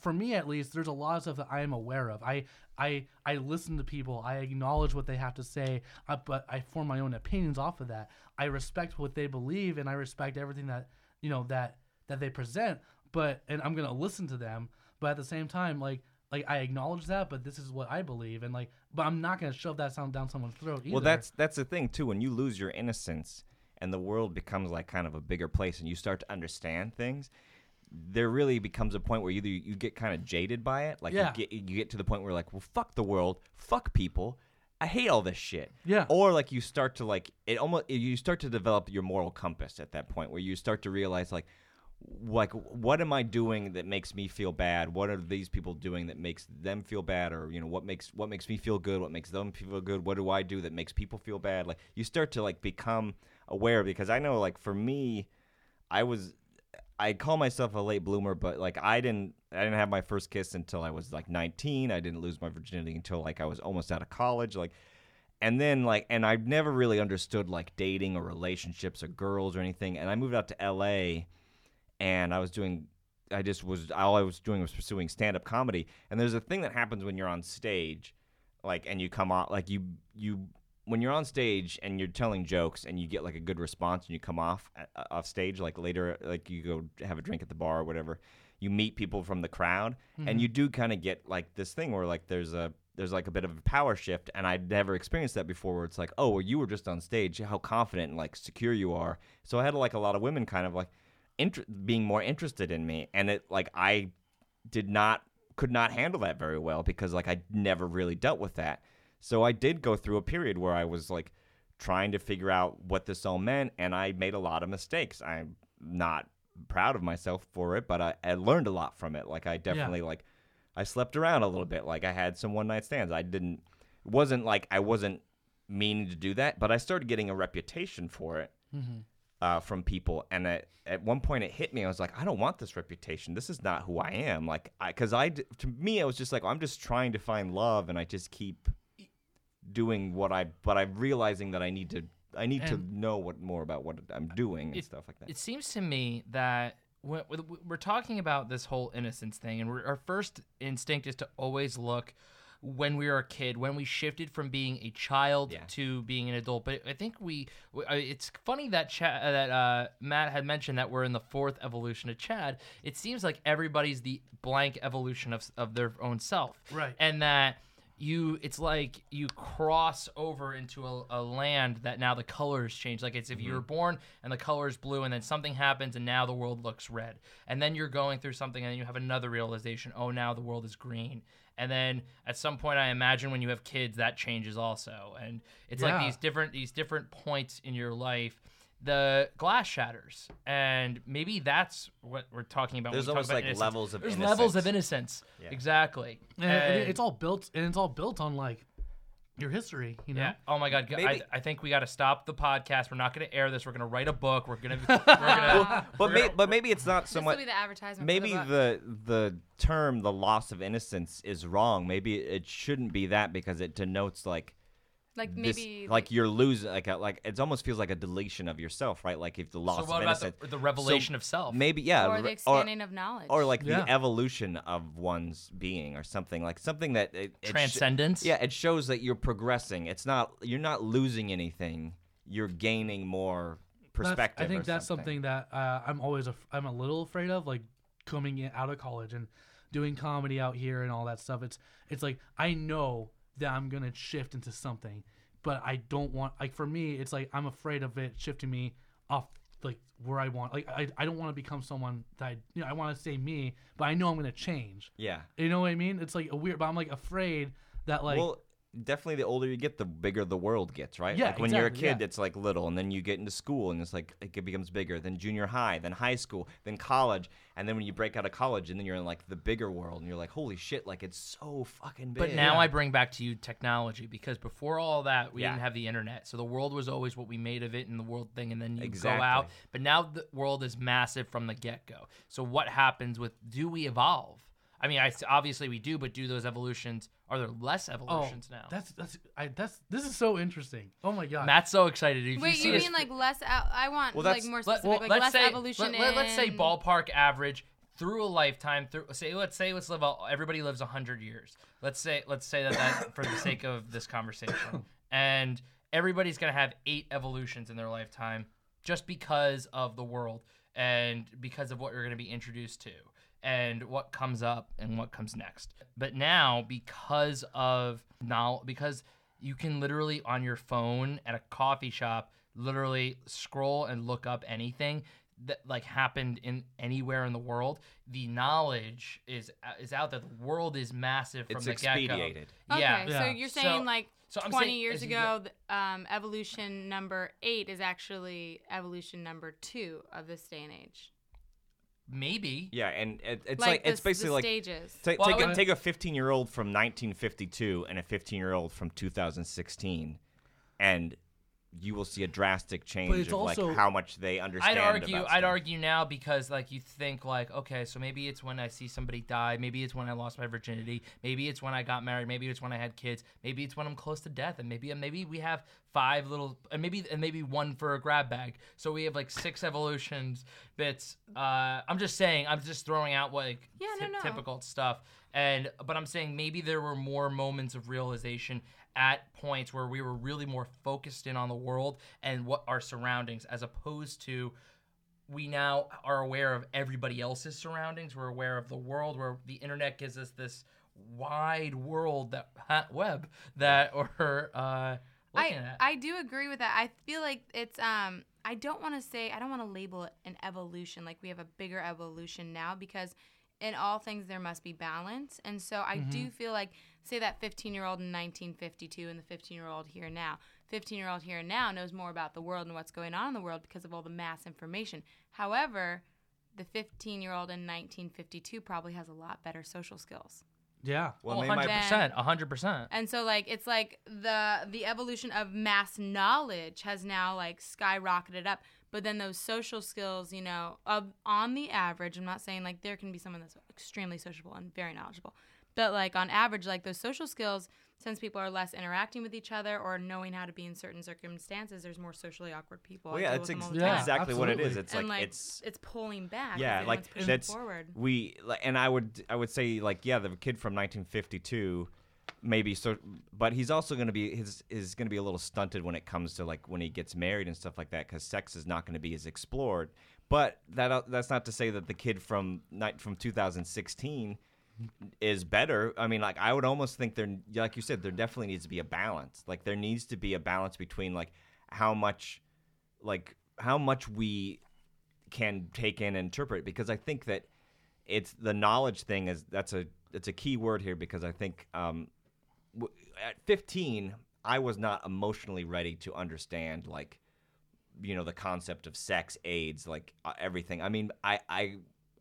for me at least, there's a lot of stuff that I am aware of. I I I listen to people. I acknowledge what they have to say, uh, but I form my own opinions off of that. I respect what they believe, and I respect everything that you know that that they present. But and I'm gonna listen to them. But at the same time, like like I acknowledge that, but this is what I believe, and like, but I'm not gonna shove that sound down someone's throat. Either. Well, that's that's the thing too. When you lose your innocence and the world becomes like kind of a bigger place, and you start to understand things, there really becomes a point where either you get kind of jaded by it, like Yeah. you get you get to the point where like, well, fuck the world, fuck people. I hate all this shit. Yeah. Or like you start to like it almost you start to develop your moral compass at that point where you start to realize like like what am I doing that makes me feel bad? What are these people doing that makes them feel bad? Or you know what makes what makes me feel good? What makes them feel good? What do I do that makes people feel bad? Like you start to like become aware because I know like for me, I was I call myself a late bloomer, but like I didn't I didn't have my first kiss until I was like 19. I didn't lose my virginity until like I was almost out of college. Like and then like and I've never really understood like dating or relationships or girls or anything. And I moved out to LA and I was doing I just was all I was doing was pursuing stand up comedy. And there's a thing that happens when you're on stage, like and you come off like you you when you're on stage and you're telling jokes and you get like a good response and you come off uh, off stage like later like you go have a drink at the bar or whatever you meet people from the crowd and you do kind of get like this thing where like there's a there's like a bit of a power shift. And I'd never experienced that before where it's like oh well you were just on stage how confident and like secure you are. So I had like a lot of women kind of like inter- being more interested in me and it like I did not could not handle that very well because like I never really dealt with that. So I did go through a period where I was like trying to figure out what this all meant and I made a lot of mistakes. I'm not proud of myself for it, but I, I learned a lot from it. Like I definitely like I slept around a little bit. Like I had some one night stands. I didn't it wasn't like I wasn't meaning to do that, but I started getting a reputation for it mm-hmm. Uh, from people. And at, at one point, it hit me. I was like, I don't want this reputation. This is not who I am. Like, because I, to me, it was just like I'm just trying to find love, and I just keep doing what I. But I'm realizing that I need to. I need to know what more about what I'm doing and It- stuff like that. It seems to me that when, we're talking about this whole innocence thing, and we're, our first instinct is to always look when we were a kid, when we shifted from being a child Yeah. to being an adult. But I think we, uh, it's funny that Chad, uh, that uh, Matt had mentioned that we're in the fourth evolution of Chad. It seems like everybody's the blank evolution of of their own self, Right. And that you it's like you cross over into a, a land that now the colors change like it's if you were born and the color is blue and then something happens and now the world looks red and then you're going through something and then you have another realization oh now the world is green and then at some point i imagine when you have kids that changes also and it's like these different these different points in your life the glass shatters and maybe that's what we're talking about when There's we talk almost about like innocence. levels of there's levels of innocence. innocence Yeah. exactly and, and And- it's all built and it's all built on like your history. You know. Yeah. Oh my God. I, Maybe- I think we got to stop the podcast. We're not going to air this. We're going to write a book. We're going to. We're gonna. But we're may, gonna- but maybe it's not so much. will the advertisement. Maybe for the, book. the the term the loss of innocence is wrong. Maybe it shouldn't be that because it denotes like like this, maybe like you're losing like a, like it almost feels like a deletion of yourself, right? Like if the loss So of what about innocence. the, the revelation of self? maybe yeah, or the expanding of knowledge. or like Yeah. the evolution of one's being or something like something that it, it sh- Transcendence. yeah, it shows that you're progressing. It's not you're not losing anything. You're gaining more That's- perspective. I think or that's something that uh, I'm always af- I'm a little afraid of, like coming in, out of college and doing comedy out here and all that stuff. It's it's like I know that I'm gonna shift into something, but I don't want like for me, it's like I'm afraid of it shifting me off like where I want. Like I, I don't want to become someone that I, you know I want to stay me, but I know I'm gonna change. Yeah. You know what I mean? It's like a weird, but I'm like afraid that like well, definitely the older you get, the bigger the world gets, right? Yeah, like when you're a kid, yeah. it's like little, and then you get into school, and it's like it becomes bigger. Then junior high, then high school, then college, and then when you break out of college, and then you're in like the bigger world, and you're like, holy shit, like it's so fucking big. But now I bring back to you technology because before all that, we Yeah. didn't have the internet. So the world was always what we made of it and the world thing, and then you Exactly. go out. But now the world is massive from the get go. So what happens with do we evolve? I mean, I, obviously we do, but do those evolutions? Are there less oh evolutions now? that's that's I that's this is so interesting. Oh my god. Matt's so excited. If Wait, see you this- mean like less? I want Well, like more specific, well, like let's less say, evolution. Let, us say in- ballpark average through a lifetime. Through say let's say let's live a, everybody lives hundred years. Let's say let's say that, that for the sake of this conversation, and everybody's gonna have eight evolutions in their lifetime just because of the world and because of what you're gonna be introduced to and what comes up and what comes next. But now because of now because you can literally on your phone at a coffee shop literally scroll and look up anything that like happened in anywhere in the world the knowledge is is out there the world is massive from it's the get-go expedited. Okay, yeah so you're So- saying like so 20 saying years ago, th- um, evolution number eight is actually evolution number two of this day and age. Maybe Yeah, and it, it's like like, the, it's basically like stages. Ta- Well, take, I a, would- take a 15 year old from 1952 and a 15 year old from 2016, and you will see a drastic change of also- like how much they understand. I'd argue. about I'd argue now because like you think like okay, so maybe it's when I see somebody die. Maybe it's when I lost my virginity. Maybe it's when I got married. Maybe it's when I had kids. Maybe it's when I'm close to death. And maybe maybe we have five little and maybe and maybe one for a grab bag. So we have like six evolutions bits. Uh, I'm just saying. I'm just throwing out like Yeah, no, no. typical stuff. And but I'm saying maybe there were more moments of realization at points where we were really more focused in on the world and what our surroundings as opposed to we now are aware of everybody else's surroundings we're aware of the world where the internet gives us this wide world that ha- web that we're uh looking I, at I do agree with that. I feel like it's um I don't want to say I don't want to label it an evolution like we have a bigger evolution now because in all things there must be balance. And so I Mm-hmm. do feel like say that 15-year-old in 1952 and the 15-year-old here now. 15-year-old here now knows more about the world and what's going on in the world because of all the mass information. However, the 15-year-old in 1952 probably has a lot better social skills. yeah. Well, well, 100% 100% And so like it's like the the evolution of mass knowledge has now like skyrocketed up. But then those social skills, you know, of on the average, I'm not saying like there can be someone that's extremely sociable and very knowledgeable. But like on average, like those social skills, since people are less interacting with each other or knowing how to be in certain circumstances, there's more socially awkward people. Well, yeah, deal it's ex- Yeah, time. exactly what it is. It's and like, like it's it's pulling back. yeah, like everyone's pushing that's forward. we like, and I would I would say like yeah, the kid from 1952 maybe so but he's also going to be his is going to be a little stunted when it comes to like when he gets married and stuff like that cuz sex is not going to be as explored but that uh, that's not to say that the kid from night from 2016 is better. I mean, like I would almost think there, like you said, there definitely needs to be a balance. Like there needs to be a balance between like how much, like how much we can take in and interpret. Because I think that it's the knowledge thing is that's a it's a key word here because I think um, w- at 15 I was not emotionally ready to understand like you know the concept of sex, AIDS, like uh, everything. I mean, I I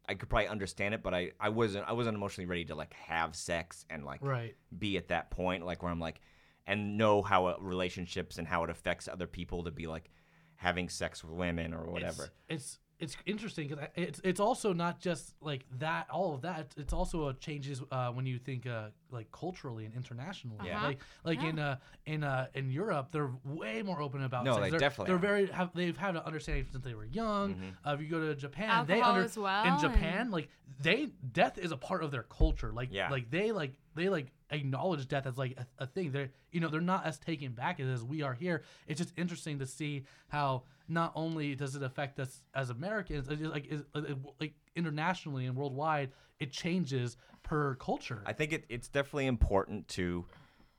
I could probably understand it, but I I wasn't I wasn't emotionally ready to like have sex and like Right. be at that point like where I'm like and know how it, relationships and how it affects other people to be like having sex with women or whatever. it's it's interesting because it's it's also not just like that all of that it's also a changes uh, when you think uh, like culturally and internationally Yeah. like like in uh in uh in Europe they're way more open about No, sex. they they're, definitely they're are. very have they've had an understanding since they were young uh, if you go to Japan they Alcohol under as well, in and- Japan like they death is a part of their culture like Yeah. like they like they like acknowledge death as like a, a thing they're you know they're not as taken back as we are here it's just interesting to see how not only does it affect us as Americans, it like is, uh, it- like internationally and worldwide, it changes per culture. I think it, it's definitely important to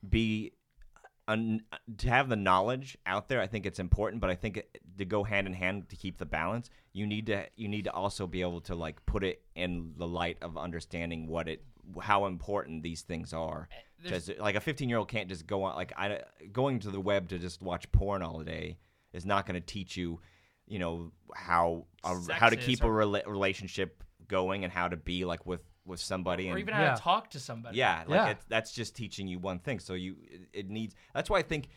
be uh, un, to have the knowledge out there. I think it's important, but I think it, to go hand in hand to keep the balance, you need to you need to also be able to like put it in the light of understanding what it how important these things are. Eh, there's- like a 15 year old can't just go on like I going to the web to just watch porn all day is not going to teach you, you know how a, how to Sex is keep a rela- relationship going and how to be like with with somebody or and even how Yeah. to talk to somebody. yeah, like Yeah. It's, that's just teaching you one thing. So you, it- it needs. That's why I think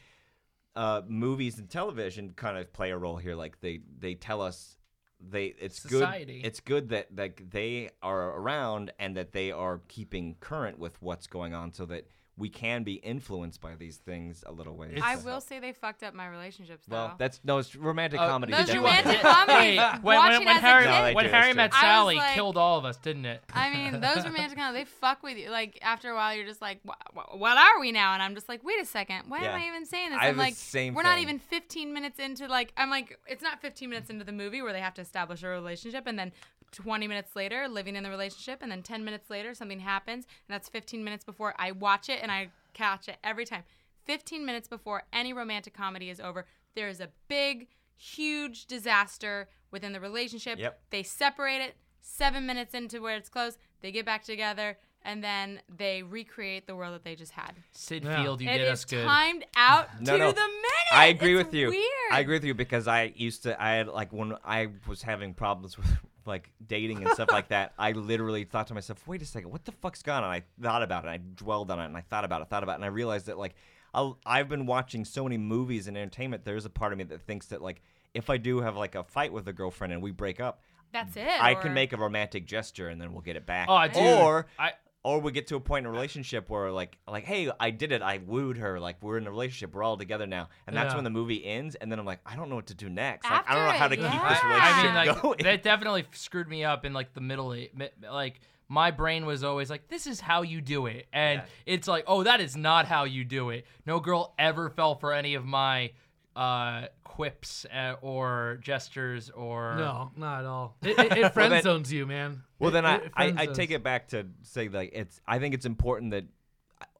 uh, movies and television kind of play a role here. Like they, they tell us they. It's Society. good. It's good that like they are around and that they are keeping current with what's going on, so that we can be influenced by these things a little ways. I to will say they fucked up my relationships though. Well, that's no, it's romantic Uh, comedy. those Did you romantic does. watch- comedies, when, watching when, when as Harry, kid- No, they when do, Harry that's met true. I was Sally, like- killed all of us, didn't it? I mean, those romantic comedies, they fuck with you. Like after a while, you're just like, "Wha- wha- "What are we now?" And I'm just like, "Wait a second, why Yeah. am I even saying this?" I have I'm the like, same "We're not thing. even 15 minutes into like." I'm like, "It's not 15 minutes into the movie where they have to establish a relationship, and then 20 minutes later, living in the relationship, and then 10 minutes later, something happens, and that's 15 minutes before I watch it and I catch it every time. 15 minutes before any romantic comedy is over, there is a big, huge disaster within the relationship. Yep. They separate it. Seven minutes into where it's close, they get back together, and then they recreate the world that they just had. Syd Yeah. Field, you It did is us good. timed out No, to no. the minute. I agree It's with you. Weird. I agree with you because I used to. I had like when I was having problems with like dating and stuff like that. I literally thought to myself, "Wait a second, what the fuck's gone on?" I thought about it. I dwelled on it, and I thought about it, thought about it, and I realized that like I'll, I've been watching so many movies and entertainment. There's a part of me that thinks that like if I do have like a fight with a girlfriend and we break up, That's it. I or- can make a romantic gesture and then we'll get it back. Oh, dude. or I, or we get to a point in a relationship where like like hey i did it i wooed her like we're in a relationship we're all together now and that's Yeah. when the movie ends and then i'm like i don't know what to do next like, i don't know After how it, to keep yeah. this I relationship mean, like going that definitely screwed me up in like the middle. a- mi- Like my brain was always like, "This is how you do it," and Yeah. it's like, "Oh, that is not how you do it." No girl ever fell for any of my uh, quips uh, or gestures or no, not at all. It, it, it friend then- zones you, man. Well then I, I, I take it back to say like it's i think it's important that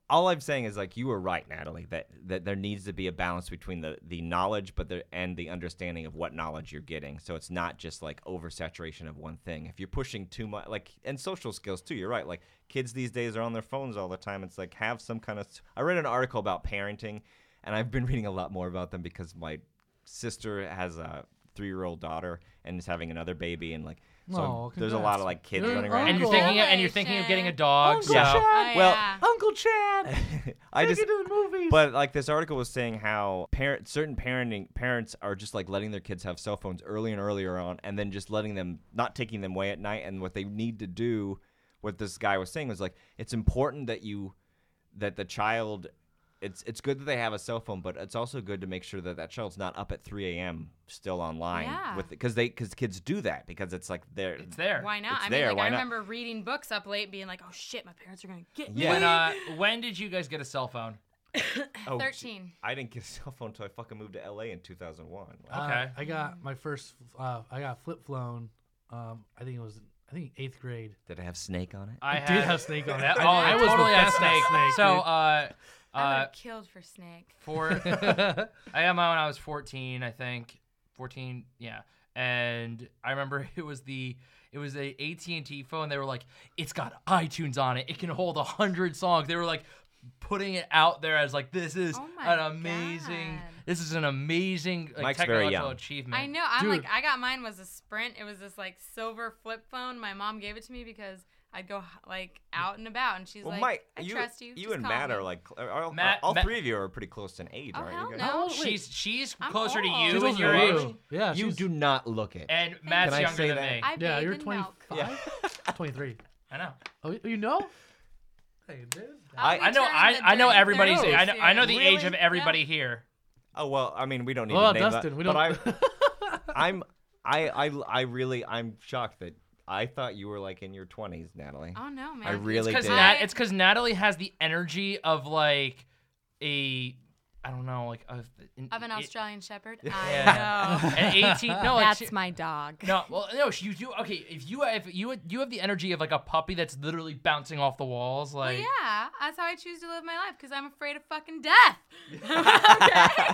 all i'm saying is like you were right natalie that that there needs to be a balance between the the knowledge but the and the understanding of what knowledge you're getting. So it's not just like oversaturation of one thing. If you're pushing too much like and social skills too you're right. Like kids these days are on their phones all the time. It's like have some kind of i read an article about parenting and i've been reading a lot more about them because my sister has a three-year-old daughter and is having another baby and like so Aw, there's a lot of like kids You're running around and you're thinking of, and you're thinking of getting a dog. Uncle so Chad. Oh, well, yeah. Uncle Chad. I just it to the movies. but like this article was saying how parent certain parenting parents are just like letting their kids have cell phones early and earlier on and then just letting them not taking them away at night and what they need to do what this guy was saying was like it's important that you that the child it's it's good that they have a cell phone but it's also good to make sure that that child's not up at 3 a.m still online Yeah. with because they because kids do that because it's like they're it's there. Why not? It's I mean, there, like why I not? remember reading books up late, being like, "Oh shit, my parents are gonna get me." Yeah. When uh, when did you guys get a cell phone? oh, gee, Thirteen. I didn't get a cell phone until I fucking moved to LA in 2001 Uh, Okay. I got my first. Uh, I got flip phone. Um, I think it was. I think eighth grade. did it have snake on it I It had, did have snake on it. That- I- oh, I I was the totally had best at snake. snake, so dude. uh, I uh, killed for Snake. for I got mine when I was 14, I think. 14, yeah. And I remember it was the it was a AT&T phone. They were like, it's got iTunes on it. It can hold a hundred songs. They were like putting it out there as like this is Oh an amazing God. this is an amazing like, Mike's technological young. achievement. I know. I'm Dude. like, I got mine was a Sprint. It was this like silver flip phone. My mom gave it to me because I'd go like out and about, and she's Well, like, Mike, "I you, trust you." you just and call Matt me." are like, cl- are, all- Matt- all Matt- three of you are pretty close in age, Oh, aren't hell you guys? no. How old- wait, She's she's I'm closer to old. you she's and your than age, you. Yeah, you do not look it. and Matt's Can I younger say than that? me. I yeah, you're in 25, milk. 23. I know. Oh, you know? Hey, dude. I'll I- I know. I, I know everybody's. thirty I know. I know the age of everybody here. oh well, I mean, we don't need Well, to name Dustin, that. we but don't. I, I'm, I, I, I really, I'm shocked that I thought you were like in your 20s, Natalie. Oh no, man! I really Because did. Nat, it's because Natalie has the energy of like a, I don't know, like a, of an it- Australian Shepherd. Yeah. I know. an eighteen. No, like, That's she- my dog. No, well, no. You do okay. If you if you you have the energy of like a puppy that's literally bouncing off the walls, Well, like yeah, that's how I choose to live my life because I'm afraid of fucking death. okay,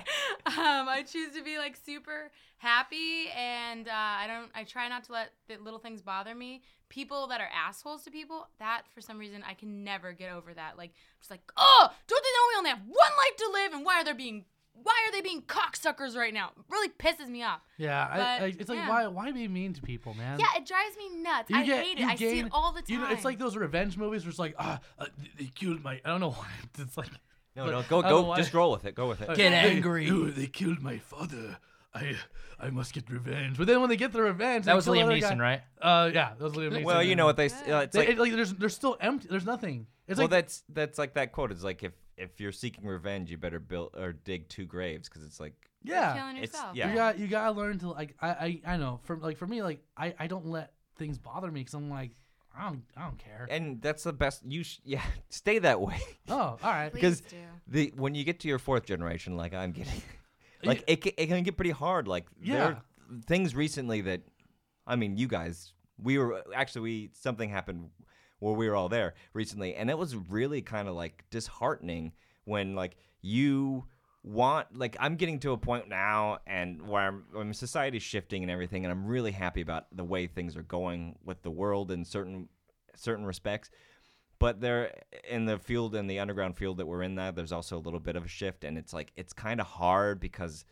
um, I choose to be like super happy, and uh, I don't. I try not to let the little things bother me. People that are assholes to people, that for some reason I can never get over that. Like, just like, oh, don't they know we only have one life to live, and why are they being, why are they being cocksuckers right now? It really pisses me off. Yeah, But, I, it's like yeah. why why be mean to people, man? Yeah, it drives me nuts. You I get- hate it. you I see it all the time. You know, it's like those revenge movies where it's like, ah, uh, they killed my. I don't know why. It's like. no, but no, go, I don't know go, just roll with it. Go with it. Get They- angry. "Oh, they killed my father. I I must get revenge. But then when they get the revenge, that was Liam Neeson, guy- right? Uh, yeah, that was Liam Neeson. Well, you know what they, uh, it's They- like, it- like there's there's still empty. There's nothing. It's well, like that's that's like that quote. It's like if if you're seeking revenge, you better build or dig two graves because it's like yeah. it's- yourself. yeah. You got you gotta learn to like I I, I know for like for me like I I don't let things bother me because I'm like I don't I don't care. and that's the best. You sh- yeah, stay that way. Oh, all right. because Please do. the when you get to your fourth generation, like I'm getting, like it, ca- it can get pretty hard. Like there are things recently that, I mean, you guys, we were actually we something happened where we were all there recently, and it was really kind of like disheartening when like you want like I'm getting to a point now and where I'm, society's shifting and everything, and I'm really happy about the way things are going with the world in certain certain respects but there in the field in the underground field that we're in now there's also a little bit of a shift and it's like it's kind of hard because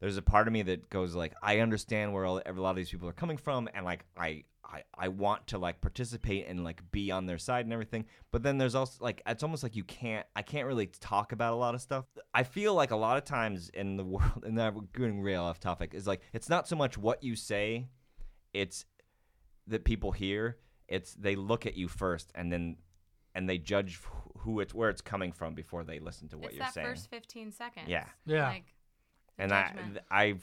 there's a part of me that goes like i understand where all, a lot of these people are coming from and like i I, I want to like participate and like be on their side and everything but then there's also like it's almost like you can't i can't really talk about a lot of stuff i feel like a lot of times in the world and that we're getting real off topic is like it's not so much what you say it's that people hear it's they look at you first and then and they judge who it's where it's coming from before they listen to what it's you're that saying. first 15 seconds. Yeah. Yeah. Like, and I judgment. th- I've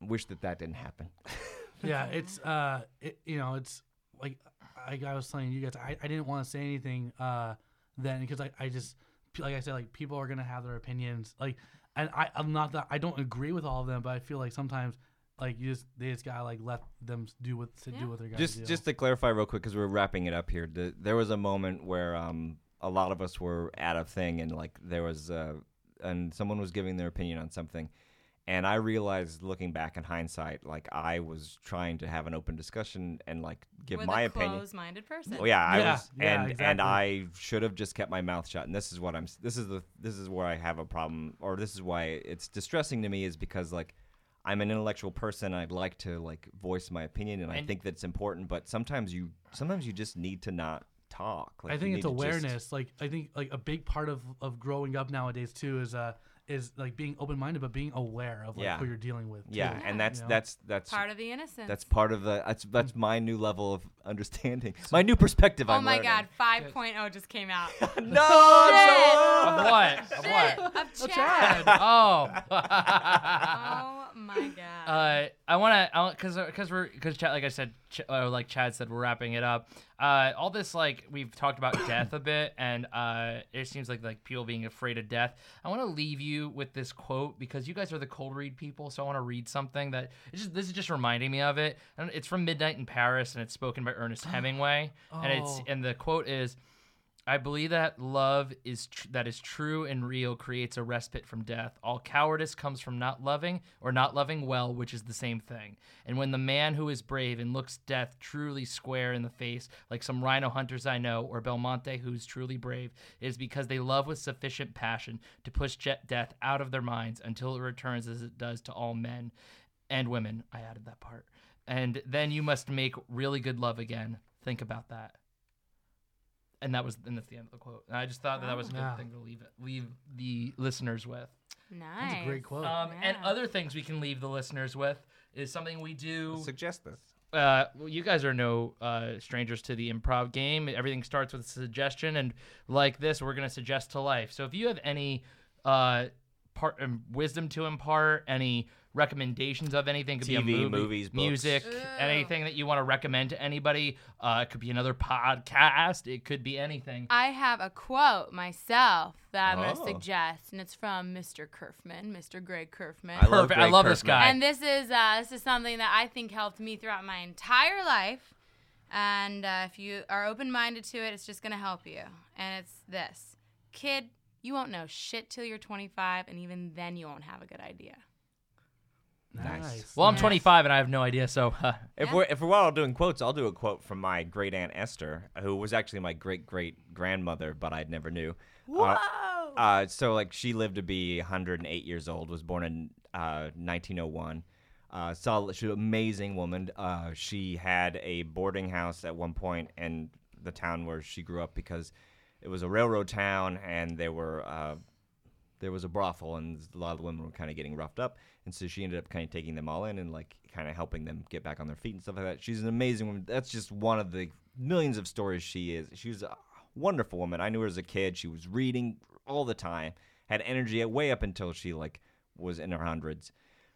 wish that that didn't happen. yeah, it's uh, it, you know, it's like like I was telling you guys, I, I didn't want to say anything uh then because I, I just like I said like people are gonna have their opinions like and I I'm not that I don't agree with all of them, but I feel like sometimes like you just they just gotta like let them do what to Yeah. do what they're gonna just do. just to clarify real quick because we're wrapping it up here. The, there was a moment where um a lot of us were at a thing and like there was uh and someone was giving their opinion on something. And I realized, looking back in hindsight, like I was trying to have an open discussion and like give with my a opinion. closed-minded person. Oh yeah, I Yeah, was, yeah, and and. I should have just kept my mouth shut. And this is what I'm. This is the. This is where I have a problem, or this is why it's distressing to me, is because like I'm an intellectual person. I'd like to like voice my opinion, and I And- think that's important. But sometimes you, sometimes you just need to not talk. Like, I think it's need to just- awareness. Like I think like a big part of of growing up nowadays too is uh is like being open minded but being aware of like Yeah. who you're dealing with. yeah, too, and that's you know? that's that's Part of the innocence. that's part of the. That's that's my new level of understanding. My new perspective. oh I'm my learning. god, 5.0 just came out. no, I'm Shit. so. Of what? Of Shit, what? of Chad. Oh. Oh my god. Uh, I want to, because because we're because Chad, like I said, Ch- uh, like Chad said, we're wrapping it up. Uh, all this like we've talked about death a bit, and uh, it seems like like people being afraid of death. I want to leave you with this quote because you guys are the cold read people, so I want to read something that it's just, this is just reminding me of it. And it's from Midnight in Paris, and it's spoken by Ernest Hemingway, and it's Oh. and the quote is. I believe that love is tr- that is true and real creates a respite from death. All cowardice comes from not loving or not loving well, which is the same thing. And when the man who is brave and looks death truly square in the face, like some rhino hunters I know, or Belmonte who's truly brave, is because they love with sufficient passion to push death out of their minds until it returns as it does to all men and women. I added that part. And then you must make really good love again. Think about that. And that was and that's the end of the quote. And I just thought that that was a good Wow. thing to leave it leave the listeners with. Nice. That's a great quote. Um, And Yeah. other things we can leave the listeners with is something we do. Suggest this. Uh, well, you guys are no uh, strangers to the improv game. Everything starts with a suggestion, and like this, we're gonna suggest to life. So if you have any uh, part um, wisdom to impart, any recommendations of anything, it could be a TV, movie, movies, music, Ew. anything that you want to recommend to anybody. Uh, it could be another podcast. It could be anything. I have a quote myself that I'm Oh. going to suggest, and it's from Mr. Kerfman, Mr. Greg Kerfman. I love Perfect. I Greg love this guy. and this is uh, this is something that I think helped me throughout my entire life. And uh, if you are open minded to it, it's just going to help you. And it's this kid, you won't know shit till you're 25, and even then, you won't have a good idea. Nice. nice. Well, I'm Yes. 25 and I have no idea. So If Yeah. we're if we're all doing quotes, I'll do a quote from my great aunt Esther, who was actually my great great grandmother, but I never knew. Whoa! Uh, so like she lived to be 108 years old. Was born in uh, 1901. Uh, solid, she was an amazing woman. Uh, she had a boarding house at one point in the town where she grew up because it was a railroad town, and there were uh, there was a brothel, and a lot of the women were kind of getting roughed up, and so she ended up kind of taking them all in and like kind of helping them get back on their feet and stuff like that. She's an amazing woman. That's just one of the millions of stories she is. She was a wonderful woman. I knew her as a kid. She was reading all the time, had energy way up until she like was in her hundreds.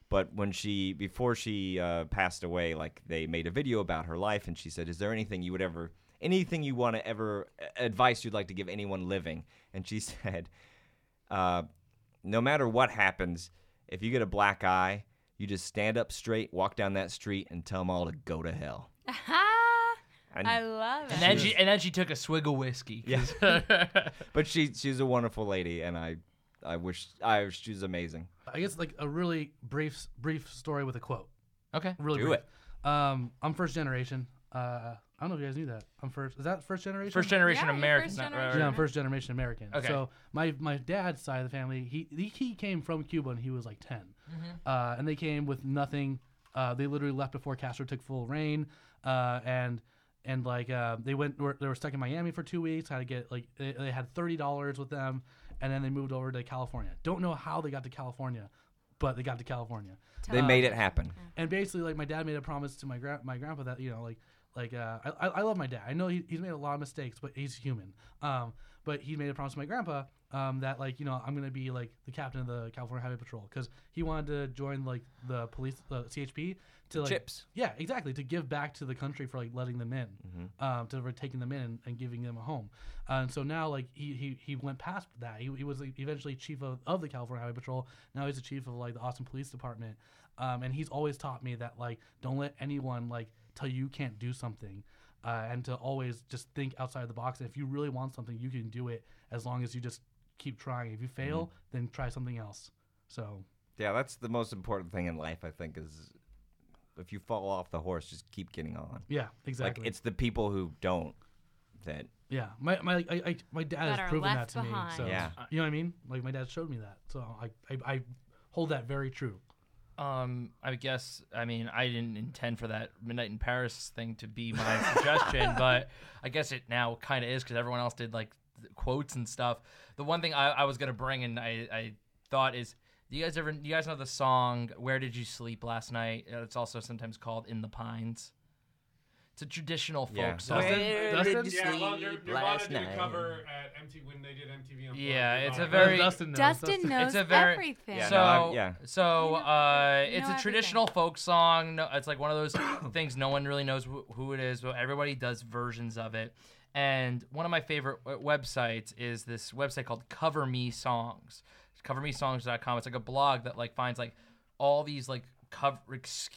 But when she before she uh, passed away, like they made a video about her life, and she said, "Is there anything you would ever, anything you want to ever advice you'd like to give anyone living?" And she said, uh, "No matter what happens, if you get a black eye, you just stand up straight, walk down that street, and tell them all to go to hell." And, I love it. and then She she and then she took a swig of whiskey. 'cause- but she she's a wonderful lady, and I I wish I she's amazing. I guess like a really brief brief story with a quote. okay. Really Do brief. Um, I'm first generation. Uh, I don't know if you guys knew that. I'm first. Is that first generation? First generation Yeah, American. first not- generation. Yeah, I'm first generation American. Okay. So my my dad's side of the family, he he, he came from Cuba and he was like 10 Mm-hmm. uh, and they came with nothing. Uh, they literally left before Castro took full reign, uh, and and like uh, they went were, they were stuck in Miami for two weeks. Had to get like they, they had thirty dollars with them, and then they moved over to California. Don't know how they got to California, but they got to California. They made it happen. And basically, like my dad made a promise to my gra- my grandpa that you know, like like uh, I I love my dad. I know he, he's made a lot of mistakes, but he's human. Um, but he made a promise to my grandpa um, that like you know I'm gonna be like the captain of the California Highway Patrol because he wanted to join like the police the CHP to like Chips. yeah exactly to give back to the country for like letting them in um, to for taking them in and, and giving them a home. Uh, and so now like he, he he went past that. He, he was like, eventually chief of, of the California Highway Patrol. Now he's the chief of like the Austin Police Department. Um, and he's always taught me that like don't let anyone like tell you you can't do something. Uh, and to always just think outside the box. And if you really want something, you can do it as long as you just keep trying. If you fail, then try something else. So Yeah, that's the most important thing in life. I think is if you fall off the horse, just keep getting on. yeah, exactly. Like it's the people who don't that Yeah, my my I, I, my dad That has proven that left to me. So Yeah. you know what I mean? Like my dad showed me that. So I I, I hold that very true. Um, I guess I mean I didn't intend for that Midnight in Paris thing to be my suggestion, but I guess it now kind of is because everyone else did like quotes and stuff. The one thing I, I was gonna bring and I, I thought is, do you guys ever you guys know the song "Where Did You Sleep Last Night"? It's also sometimes called "In the Pines." It's a traditional folk Yeah. song. Dustin? Dustin? Yeah, well, Nirvana last did a night? cover at MTV when they did MTV Unplugged. Yeah, it's a Nirvana. very- Dustin knows. Dustin knows It's a very- everything. Yeah, so no, yeah. so You know- uh, it's know a traditional folk song. No, it's like one of those things no one really knows wh- who it is, but everybody does versions of it. And one of my favorite w- websites is this website called Cover Me Songs. It's covermesongs.com. It's like a blog that like finds like all these like cover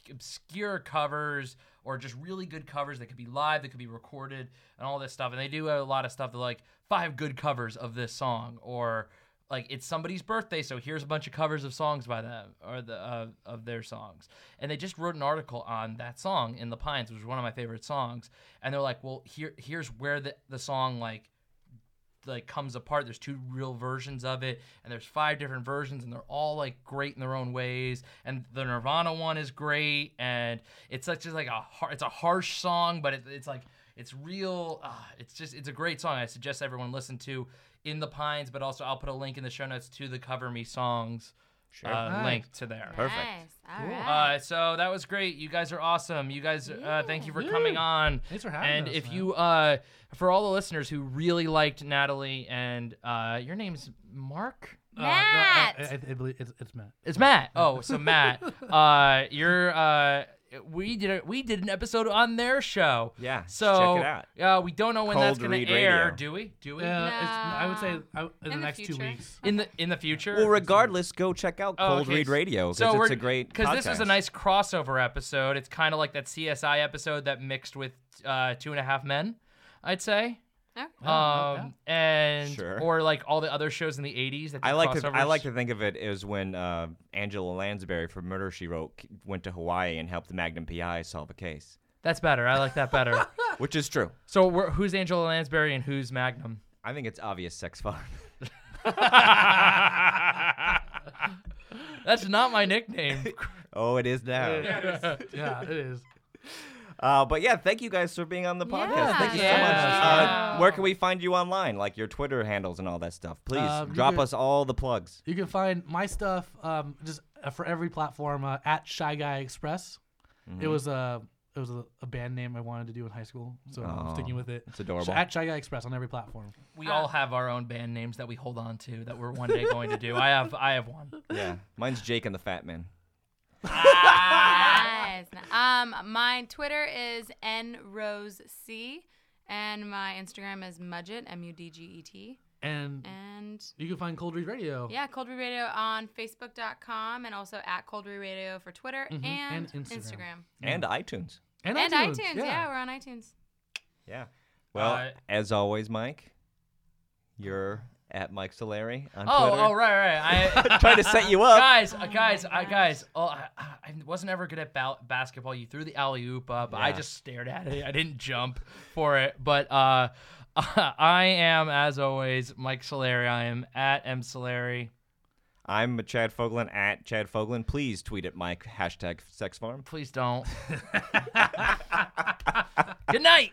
obscure covers or just really good covers that could be live, that could be recorded, and all this stuff. And they do a lot of stuff that like five good covers of this song or like it's somebody's birthday, so here's a bunch of covers of songs by them or the uh, of their songs. And they just wrote an article on that song in the Pines, which was one of my favorite songs. And they're like, well, here here's where the the song like like comes apart. There's two real versions of it, and there's five different versions, and they're all like great in their own ways. And the Nirvana one is great, and it's such just like a it's a harsh song, but it, it's like It's real. Uh, it's just it's a great song. I suggest everyone listen to in the Pines, but also I'll put a link in the show notes to the Cover Me songs Sure. uh, Nice. link to there. Perfect. Nice. All Cool. right. Uh, so that was great. You guys are awesome. You guys, uh, thank you for Yeah. coming on. Thanks for having And us, if man. you, uh, for all the listeners who really liked Natalie, and uh, your name's Mark. Uh, no, Matt. I, I, I believe it's, it's Matt. It's Matt. Oh, so Matt, uh, you're uh, we did a, we did an episode on their show. Yeah, So check it out. Uh, we don't know when that's gonna air. Radio. Do we? Do we? Yeah, it's, I would say No. I, in, the, In the next two weeks. In the in the future. Well, regardless, go check out Oh, Cold okay. Read Radio because So it's we're a great because this is a nice crossover episode. It's kind of like that CSI episode that mixed with uh, Two and a Half Men, I'd say. Okay. Um, and Sure. or like all the other shows in the '80s. That I like to I like to think of it as when uh, Angela Lansbury from Murder She Wrote went to Hawaii and helped the Magnum PI solve a case, That's better. I like that better. which is true. so we're, who's Angela Lansbury and who's Magnum? I think it's obvious sex farm. That's not my nickname. oh, it is now. yeah, it is. Uh, but yeah, thank you guys for being on the podcast. Yeah, thank you so yeah. much. Uh, where can we find you online, like your Twitter handles and all that stuff? Please Um, drop can- us all the plugs. You can find my stuff um, just uh, for every platform uh, at Shy Guy Express. Mm-hmm. It was a it was a, a band name I wanted to do in high school, so I'm sticking with it. It's adorable. So at Shy Guy Express on every platform. We all have our own band names that we hold on to that we're one day going to do. I have I have one. yeah, mine's Jake and the Fat Man. Nice. Um, my Twitter is nrosec, and my Instagram is mudget m u d g e t. And And you can find Cold Read Radio. yeah, Cold Read Radio on Facebook.com, and also at Cold Read Radio for Twitter and, And Instagram. Instagram. And iTunes. And, And iTunes. iTunes. Yeah. we're on iTunes. Yeah. Well, Uh, as always, Mike, you're at Mike Solari on Oh, Twitter. oh, right, right. I, tried to set you up. guys, uh, guys, I, guys. Oh, I, I wasn't ever good at ba- basketball. You threw the alley oop up. I just stared at it. I didn't jump for it. But uh, I am, as always, Mike Solari. I am at M Solari. I'm Chad Foglin at Chad Foglin. Please tweet at Mike hashtag sex farm. Please don't. good night.